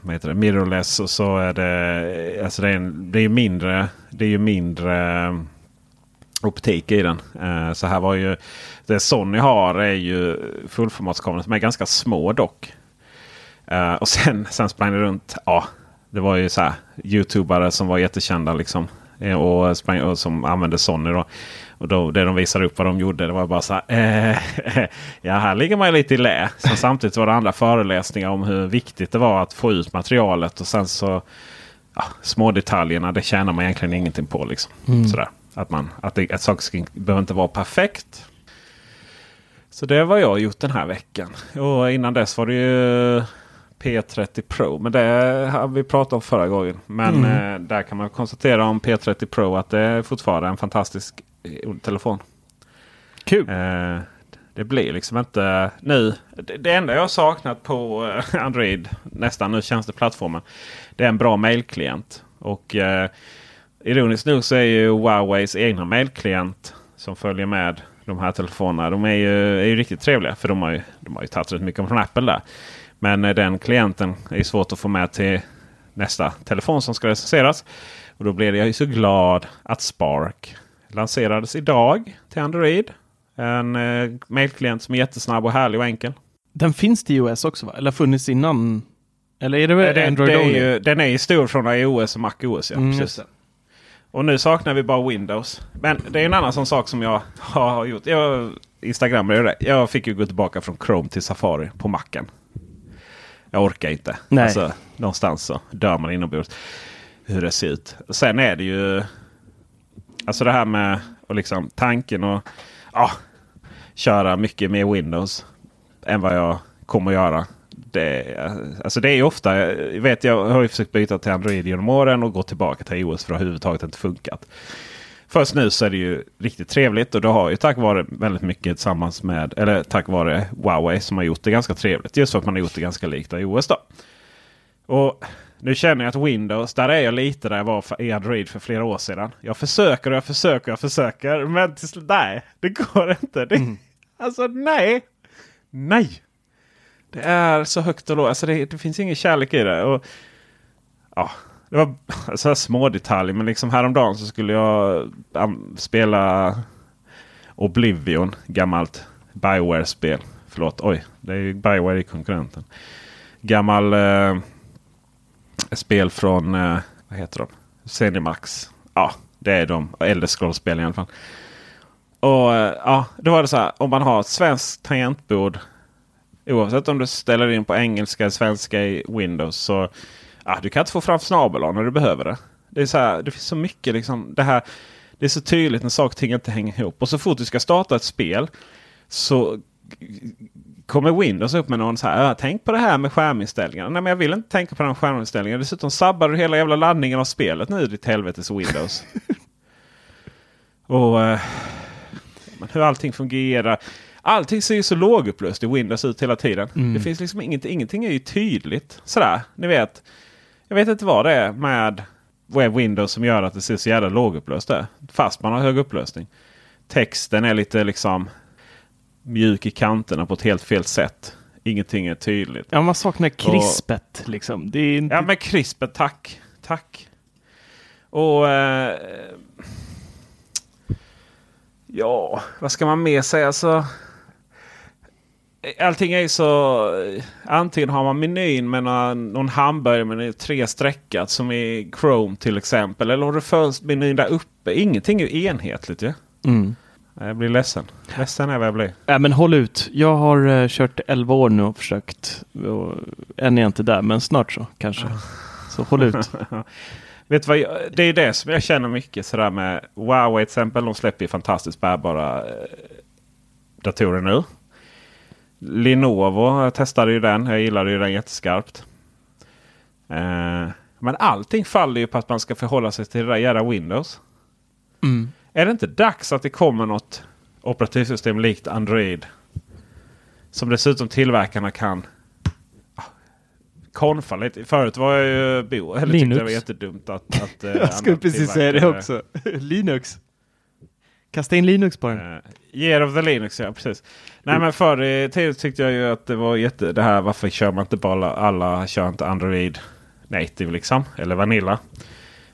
vad heter det? Mirrorless och så är det. Alltså det är, en, det är ju mindre. Det är ju mindre eh, optik i den. Eh, så här var ju det Sony har är ju fullformatskameror som är ganska små dock. Eh, och sen, sen sprang det runt. Ja, det var ju så här Youtubare som var jättekända liksom. Eh, och, sprang, och som använde Sony då. Och då, det de visade upp vad de gjorde det var bara så här. Eh, ja, här ligger man ju lite i lä. Sen samtidigt var det andra föreläsningar om hur viktigt det var att få ut materialet. Och sen så ja, små detaljerna det tjänar man egentligen ingenting på. Liksom. Sådär. Att, man, att, det, att saker ska- behöver inte vara perfekt. Så det var jag gjort den här veckan. Och innan dess var det ju P30 Pro. Men det har vi pratat om förra gången. Men eh, där kan man konstatera om P30 Pro att det är fortfarande en fantastisk eh, telefon. Kul. Eh, det blir liksom inte nu. Det, det enda jag saknat på eh, Android, nästan nu tjänsteplattformen. Det är en bra mailklient. Och eh, ironiskt nog så är ju Huaweis egna mailklient som följer med de här telefonerna. De är ju, är ju riktigt trevliga. För de har ju, de har ju tagit rätt mycket från Apple där. Men eh, den klienten är svårt att få med till nästa telefon som ska recenseras. Och då blev jag ju så glad att Spark lanserades idag till Android. En eh, mailklient som är jättesnabb och härlig och enkel. Den finns till iOS också va? Eller funnits innan? Eller är det väl det, Android det är ju, den är ju stor från iOS och MacOS. Ja, Mm, precis. Och nu saknar vi bara Windows. Men det är en annan sån sak som jag har gjort. Jag, Instagram är det. Jag fick ju gå tillbaka från Chrome till Safari på Macen. Jag orkar inte. Nej. Alltså, någonstans så dör man inombords. Hur det ser ut. Sen är det ju... Alltså det här med och liksom tanken och ja, köra mycket mer Windows än vad jag kommer att göra. Det, alltså det är ofta, jag vet jag har ju försökt byta till Android genom åren och gå tillbaka till iOS för det har överhuvudtaget inte funkat. Först nu så är det ju riktigt trevligt och det har ju tack vare väldigt mycket tillsammans med, eller tack vare Huawei som har gjort det ganska trevligt. Just för att man har gjort det ganska likt iOS då. Och nu känner jag att Windows, där är jag lite där jag var för, i Android för flera år sedan. Jag försöker och jag försöker och jag försöker. Men till slut, nej, det går inte. Det, Alltså nej. Nej. Det är så högt och lågt. Alltså det, det finns ingen kärlek i det. Och, ja, det var så här små detaljer. Men liksom häromdagen så skulle jag spela Oblivion. Gammalt Bioware-spel. Förlåt, oj. Det är ju Bioware i konkurrenten. Gammal eh, spel från, eh, vad heter de? Zenimax. Ja, det är de. Elder Scrolls-spel i alla fall. Och eh, ja, då var det så här. Om man har ett svenskt tangentbord. Oavsett om du ställer in på engelska eller svenska i Windows. Så ja, du kan inte få fram snabel när du behöver det. Det är så här, det finns så mycket liksom. Det, här, det är så tydligt när saker och ting inte hänger ihop. Och så fort du ska starta ett spel. Så kommer Windows upp med någon så här. "Ja, Tänk på det här med skärminställningarna. Nej men jag vill inte tänka på den skärminställningen. Dessutom sabbar du hela jävla laddningen av spelet nu ditt helvetes Windows. och eh, hur allting fungerar. Allting ser ju så lågupplöst i Windows ut hela tiden. Det finns liksom ingenting, ingenting är ju tydligt. Sådär, ni vet. Jag vet inte vad det är med Windows som gör att det ser så jävla lågupplöst där. Fast man har hög upplösning. Texten är lite liksom mjuk i kanterna på ett helt fel sätt. Ingenting är tydligt. Ja, man saknar krispet liksom. Det är inte... Ja men krispet, tack. Tack. Och... Eh, ja, vad ska man mer säga? Så, allting är så... Antingen har man menyn med någon, någon hamburgermeny, tre streckat som i Chrome till exempel. Eller har du följt menyn där uppe. Ingenting är ju enhetligt ju. Mm. Ja. Jag blir ledsen. Ledsen är vad jag blir. Ja, men håll ut. Jag har uh, kört 11 år nu och försökt. Och än är jag inte där, men snart så kanske. Så håll ut. Vet vad, jag, det är det som jag känner mycket sådär med Huawei till exempel. De släpper ju fantastiskt bärbara eh, datorer nu. Lenovo, jag testade ju den. Jag gillade ju den jätteskarpt. Eh, men allting faller ju på att man ska förhålla sig till det där jävla Windows. Mm. Är det inte dags att det kommer något operativsystem likt Android? Som dessutom tillverkarna kan ah, konfa lite. Förut var jag ju bo, eller tyckte Linux. det var jättedumt att... att eh, Jag skulle precis säga det också. Linux. Kasta in Linux på den. Eh, Year of the Linux, ja precis. Nej men förr i tiden tyckte jag ju att det var jätte... Det här varför kör man inte bara alla, kör inte Android native liksom. Eller Vanilla.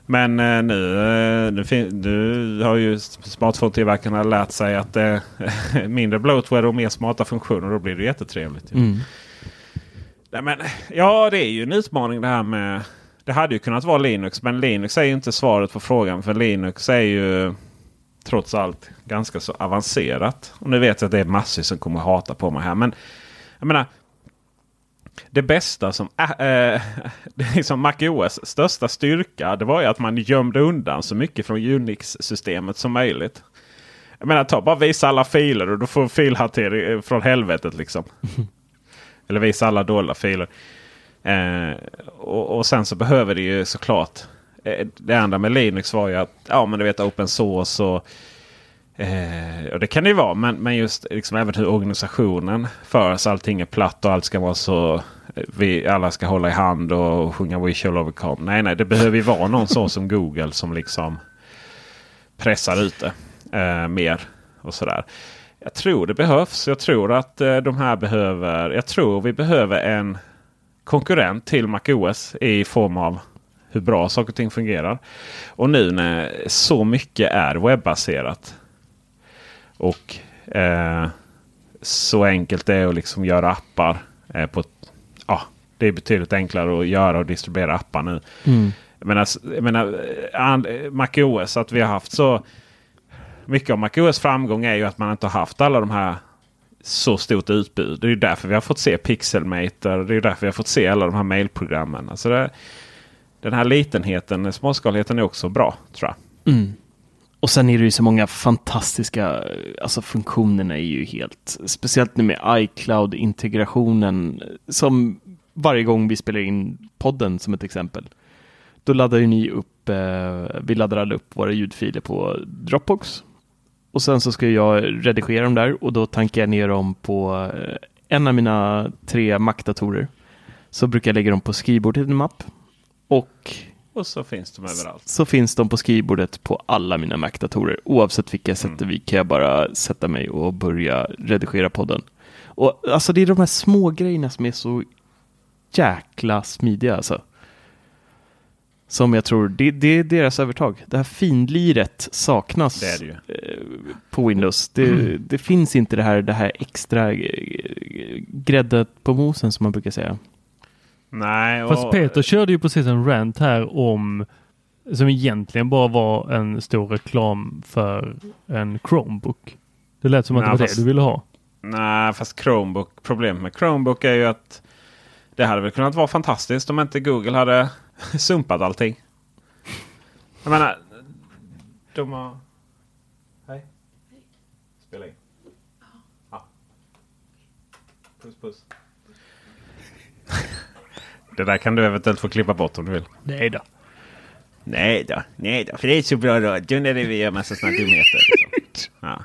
Men eh, nu, eh, nu, nu har ju smartphone-tillverkarna lärt sig att det är mindre bloatware och mer smarta funktioner. Då blir det jättetrevligt. Mm. Nej, men, ja, det är ju en utmaning det här med... Det hade ju kunnat vara Linux, men Linux är ju inte svaret på frågan. För Linux är ju trots allt ganska så avancerat. Och nu vet jag att det är massor som kommer hata på mig här. Men jag menar, det bästa som äh, äh, liksom MacOS största styrka det var ju att man gömde undan så mycket från Unix-systemet som möjligt. Jag menar, ta bara visa alla filer och du får filhantering eh, från helvetet liksom. Eller visa alla dolda filer. Eh, och, och sen så behöver det ju såklart. Eh, det andra med Linux var ju att ja men du vet open source och Eh, och det kan det ju vara, men, men just liksom även hur organisationen förs. Allting är platt och allt ska vara så... Eh, vi alla ska hålla i hand och sjunga We shall overcome. Nej, nej, det behöver ju vara någon så som Google som liksom pressar ut det eh, mer. och sådär. Jag tror det behövs. Jag tror att eh, de här behöver... Jag tror vi behöver en konkurrent till MacOS i form av hur bra saker och ting fungerar. Och nu när så mycket är webbaserat och eh, så enkelt det är att liksom göra appar. Eh, på, ja, det är betydligt enklare att göra och distribuera appar nu. Mm. Jag menar, jag menar and, MacOS, att vi har haft så mycket av MacOS framgång är ju att man inte har haft alla de här så stort utbud. Det är därför vi har fått se Pixelmator. Det är därför vi har fått se alla de här mailprogrammen. Alltså det, den här litenheten, småskaligheten är också bra tror jag. Mm. Och sen är det ju så många fantastiska, alltså funktionerna är ju helt, speciellt nu med iCloud-integrationen som varje gång vi spelar in podden som ett exempel. Då laddar ju ni upp, eh, vi laddar alla upp våra ljudfiler på Dropbox. Och sen så ska jag redigera dem där och då tankar jag ner dem på eh, en av mina tre Mac-datorer. Så brukar jag lägga dem på skrivbordet i en mapp. Och Och så finns de överallt. så finns de på skrivbordet på alla mina Mac-datorer. Oavsett vilka jag sätter vid kan jag bara sätta mig och börja redigera podden. Och alltså det är de här små grejerna som är så jäkla smidiga alltså. Som jag tror, det, det är deras övertag. Det här finliret saknas Det det eh, på Windows. Det, det finns inte det här, det här extra eh, gräddet på mosen som man brukar säga. Nej, och, Fast Peter körde ju precis en rant här om som egentligen bara var en stor reklam för en Chromebook. Det lät som att Nej, det var fast- det du ville ha. Nej, fast Chromebook, problemet med Chromebook är ju att det hade väl kunnat vara fantastiskt om inte Google hade sumpat allting. Jag menar, de har... Hej. Spela in. Ja. Puss puss. Det där kan du eventuellt få klippa bort om du vill. Nej då. Nej då, nej då. För det är så bra radio när vi gör massa sådana dumheter. Liksom. Ja.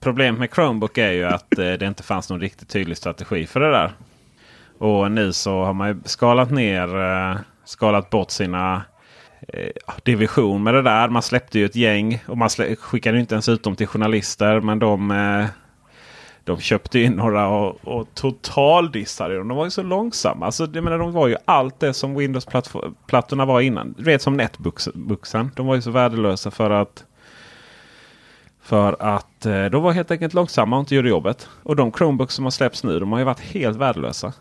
Problemet med Chromebook är ju att eh, det inte fanns någon riktigt tydlig strategi för det där. Och nu så har man ju skalat ner, eh, skalat bort sina eh, division med det där. Man släppte ju ett gäng och man skickade inte ens ut dem till journalister. Men de, eh, de köpte in några och, och totaldissade dem. De var ju så långsamma. Alltså, jag menar, de var ju allt det som Windows-plattorna var innan. Du vet som Netbooksen. De var ju så värdelösa för att för att eh, de var helt enkelt långsamma och inte gjorde jobbet. Och de Chromebooks som har släppts nu de har ju varit helt värdelösa.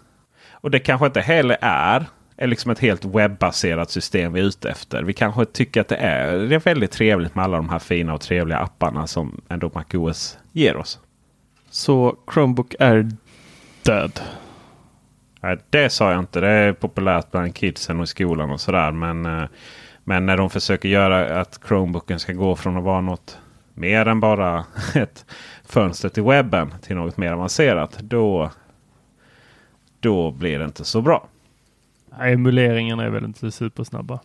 Och det kanske inte heller är, är liksom ett helt webbaserat system vi är ute efter. Vi kanske tycker att det är, det är väldigt trevligt med alla de här fina och trevliga apparna som ändå MacOS ger oss. Så Chromebook är död. Nej, det sa jag inte. Det är populärt bland kidsen och i skolan och sådär. Men, eh, men när de försöker göra att Chromebooken ska gå från att vara något mer än bara ett fönster till webben till något mer avancerat. Då, då blir det inte så bra. Nej, Emuleringarna är väl inte supersnabba.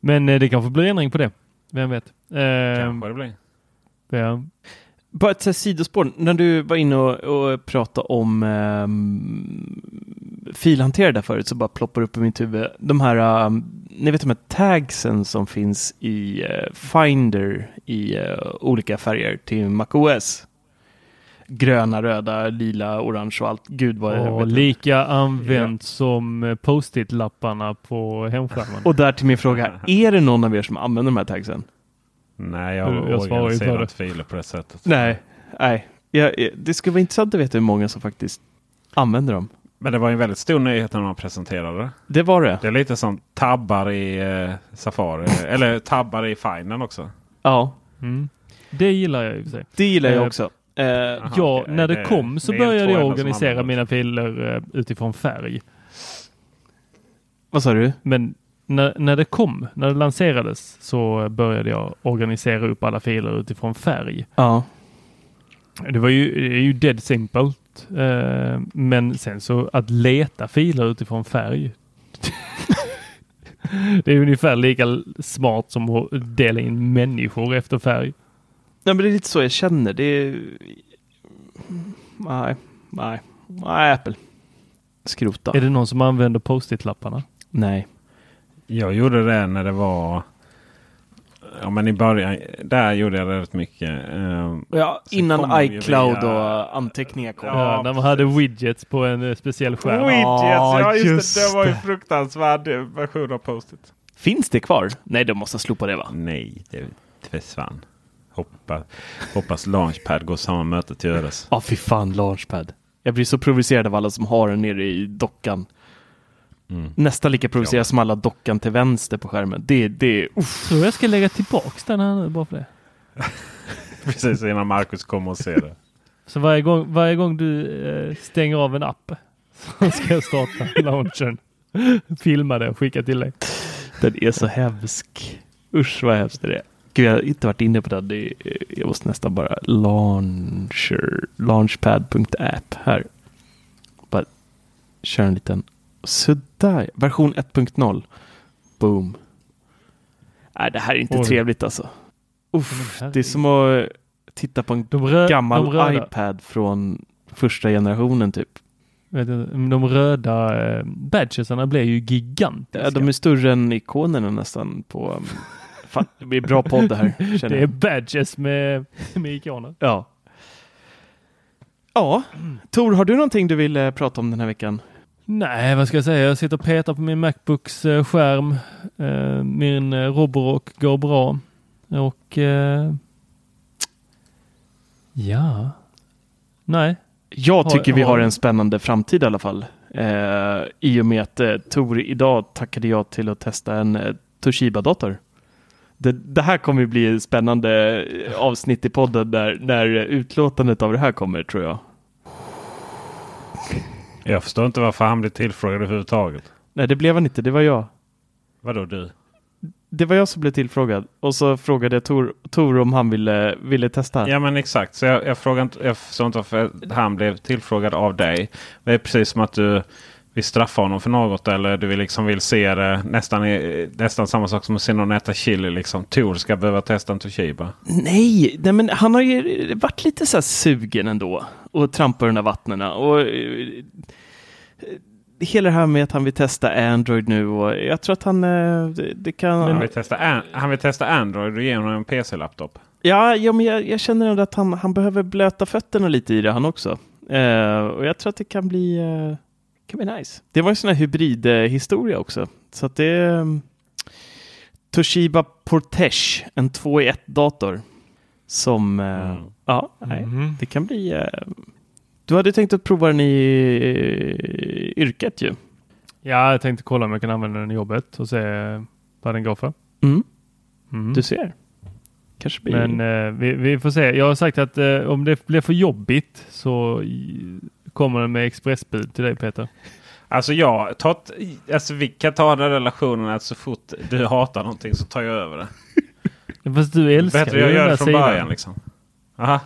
Men eh, det kanske blir ändring på det. Vem vet? Kanske det blir. ja. Bara ett sidospår, när du var inne och, och pratade om um, filhanterare där förut så bara ploppar upp i mitt huvud de här, um, ni vet de här tagsen som finns i eh, Finder i eh, olika färger till MacOS. Gröna, röda, lila, orange och allt. Gud vad jag Och vet lika använt som eh, post-it-lapparna på hemskärmen. Och där till min fråga, är det någon av er som använder de här tagsen? Nej, jag har Jag svarar ju det. filer på det sättet. Nej, nej. Ja, eh, det skulle vara intressant att veta hur många som faktiskt använder dem. Men det var en väldigt stor nyhet när man presenterade det. Det var det. Det är lite som tabbar i eh, Safari. eller tabbar i Finen också. Ja, Mm. Det gillar jag i och för sig. det gillar jag Eh, också. Eh, Aha, ja, okej. när det Det kom så mer började jag organisera mina filer eh, utifrån färg. vad sa du? Men när, när det kom, när det lanserades, så började jag organisera upp alla filer utifrån färg. Ja. Det var ju, det är ju dead simple. Eh, men sen så att leta filer utifrån färg. det är ungefär lika smart som att dela in människor efter färg. Nej, men det är lite så jag känner. Det är... Nej, nej, nej, Apple. Skrota. Är det någon som använder post-it-lapparna? Nej. Jag gjorde det när det var... Ja men i början, där gjorde jag rätt mycket. Eh, Ja, Sen innan iCloud via- och anteckningar kom. Ja, Ja, när man hade widgets på en eh, speciell skärm. Widgets, ja Ja, just, just det. Det var ju det. fruktansvärd version av Post-it. Finns det kvar? Nej, de måste slopa det va? Nej, det försvann. Hoppas, hoppas Launchpad går samma möte till ödes. Ja, fy fan, Launchpad. Jag blir så provocerad av alla som har den nere i dockan. Mm. Nästan lika provocerad Ja. som alla dockan till vänster på skärmen. Det, det, uff. Tror jag ska lägga tillbaks den här nu bara för det. Precis innan Marcus kommer och ser det. Så varje gång, varje gång du eh, stänger av en app så ska jag starta launchen. Filma det och skicka till dig. Den är så hemsk. Usch vad hemskt det är. Gud, jag har inte varit inne på. Det är, jag måste nästan bara launcher, launchpad.app här. Bara köra en liten. Sådär, version 1.0. Boom. Nej, det här är inte Oj. trevligt alltså. Uff, det är som att titta på en rö- gammal iPad från första generationen typ. de röda eh, badgesarna blir ju gigantiska. Ja, de är större än ikonerna nästan på... um, Fan, det blir bra podd det här. Det är jag. badges med, med ikoner. Ja. Ja, Tor, har du någonting du vill eh, prata om den här veckan? Nej, vad ska jag säga? Jag sitter och petar på min Macbooks eh, skärm. Eh, min eh, Roborock går bra. Och ja, nej. Jag tycker vi har en spännande framtid i alla fall. Eh, I och med att eh, Tor idag tackade jag till att testa en eh, Toshiba-dator. Det, det här kommer bli ett spännande avsnitt i podden där, när utlåtandet av det här kommer tror jag. Jag förstår inte varför han blir tillfrågad överhuvudtaget. Nej, det blev han inte. Det var jag. Vadå du? Det var jag som blev tillfrågad och så frågade jag Tor, Tor om han ville, ville testa. Ja men exakt. Så jag, jag, frågar inte, jag förstår inte varför han blev tillfrågad av dig. Det är precis som att du vill straffa honom för något. Eller du vill liksom vill se det nästan, nästan samma sak som att se någon äta chili. Liksom. Tor ska behöva testa en Toshiba. Nej, nej, men han har ju varit lite så här sugen ändå och trampa de här vattnena. Och, eh, hela det här med att han vill testa Android nu och jag tror att han, eh, det, det kan... Han, vill testa, an, han vill testa Android och ge honom en PC-laptop. Ja, ja men jag, jag känner ändå att han, han behöver blöta fötterna lite i det han också. Eh, och jag tror att det kan bli, eh, kan bli nice. Det var en sån här hybridhistoria också. Så att det är um, Toshiba Portage, en 2 i 1 dator. Som, eh, Mm. ja, nej, Mhm. det kan bli... Eh, du hade tänkt att prova den i yrket ju. Ja, jag tänkte kolla om jag kan använda den i jobbet och se vad den går för. Mm, Mm. Du ser. Kanske blir... Men eh, vi, vi får se. Jag har sagt att eh, om det blir för jobbigt så kommer den med expressbud till dig Peter. Alltså jag tar, alltså vi kan ta den relationen att så fort du hatar någonting så tar jag över det. Fast du älskar Bättre ju jag den gör där det från sidan. början liksom. Aha.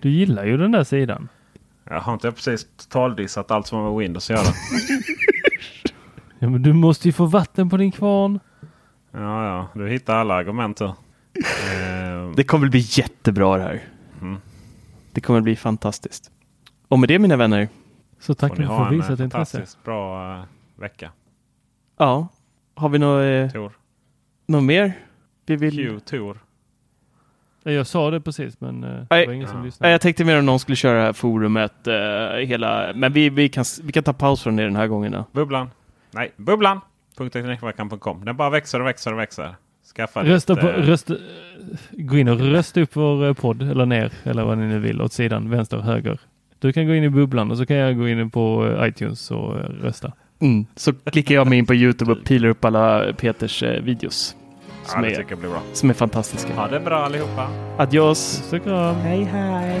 Du gillar ju den där sidan. Jag har inte precis totaldissat allt som har med Windows att göra. Ja, men du måste ju få vatten på din kvarn. ja, ja. Du hittar alla argument här. Eh, Det kommer bli jättebra det här. Mm. Det kommer bli fantastiskt. Och med det mina vänner, Så tack får för ni att ha du en visat eh, intresse. fantastiskt bra eh, vecka. ja, har vi något, eh, Tor. något mer vi vill? Q, Tor. Ja, Jag sa det precis men eh, det var ingen som lyssnade. jag tänkte mer om någon skulle köra det här forumet eh, hela, men vi, vi, kan, vi kan ta paus från det den här gången då. Bubblan. Nej, bubblan. Teknikveckan.com. Den bara växer och växer och växer. Skaffa Rösta ditt, på, eh, rösta, gå in och rösta upp vår eh, podd eller ner eller vad ni nu vill åt sidan vänster och höger. Du kan gå in i bubblan och så kan jag gå in på iTunes och rösta. Mm. Så klickar jag mig in på Youtube och pilar upp alla Peters videos. Ja, Som, det är, tycker jag blir bra. som är fantastiska. Ha det bra allihopa. Adios! Så kram! Hej hej!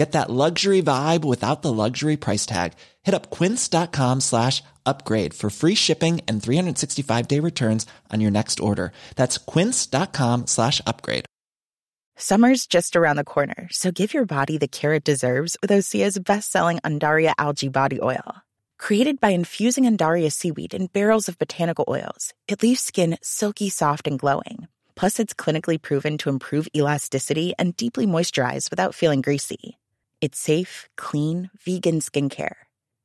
Get that luxury vibe without the luxury price tag. Hit up quince.com slash upgrade for free shipping and 365 day returns on your next order. That's quince.com slash upgrade. Summer's just around the corner, so give your body the care it deserves with Osea's best-selling Undaria algae body oil. Created by infusing Undaria seaweed in barrels of botanical oils, it leaves skin silky soft and glowing. Plus, it's clinically proven to improve elasticity and deeply moisturize without feeling greasy. It's safe, clean, vegan skincare.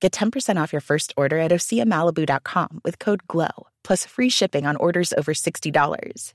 Get 10% off your first order at OseaMalibu.com with code GLOW, plus free shipping on orders over $60.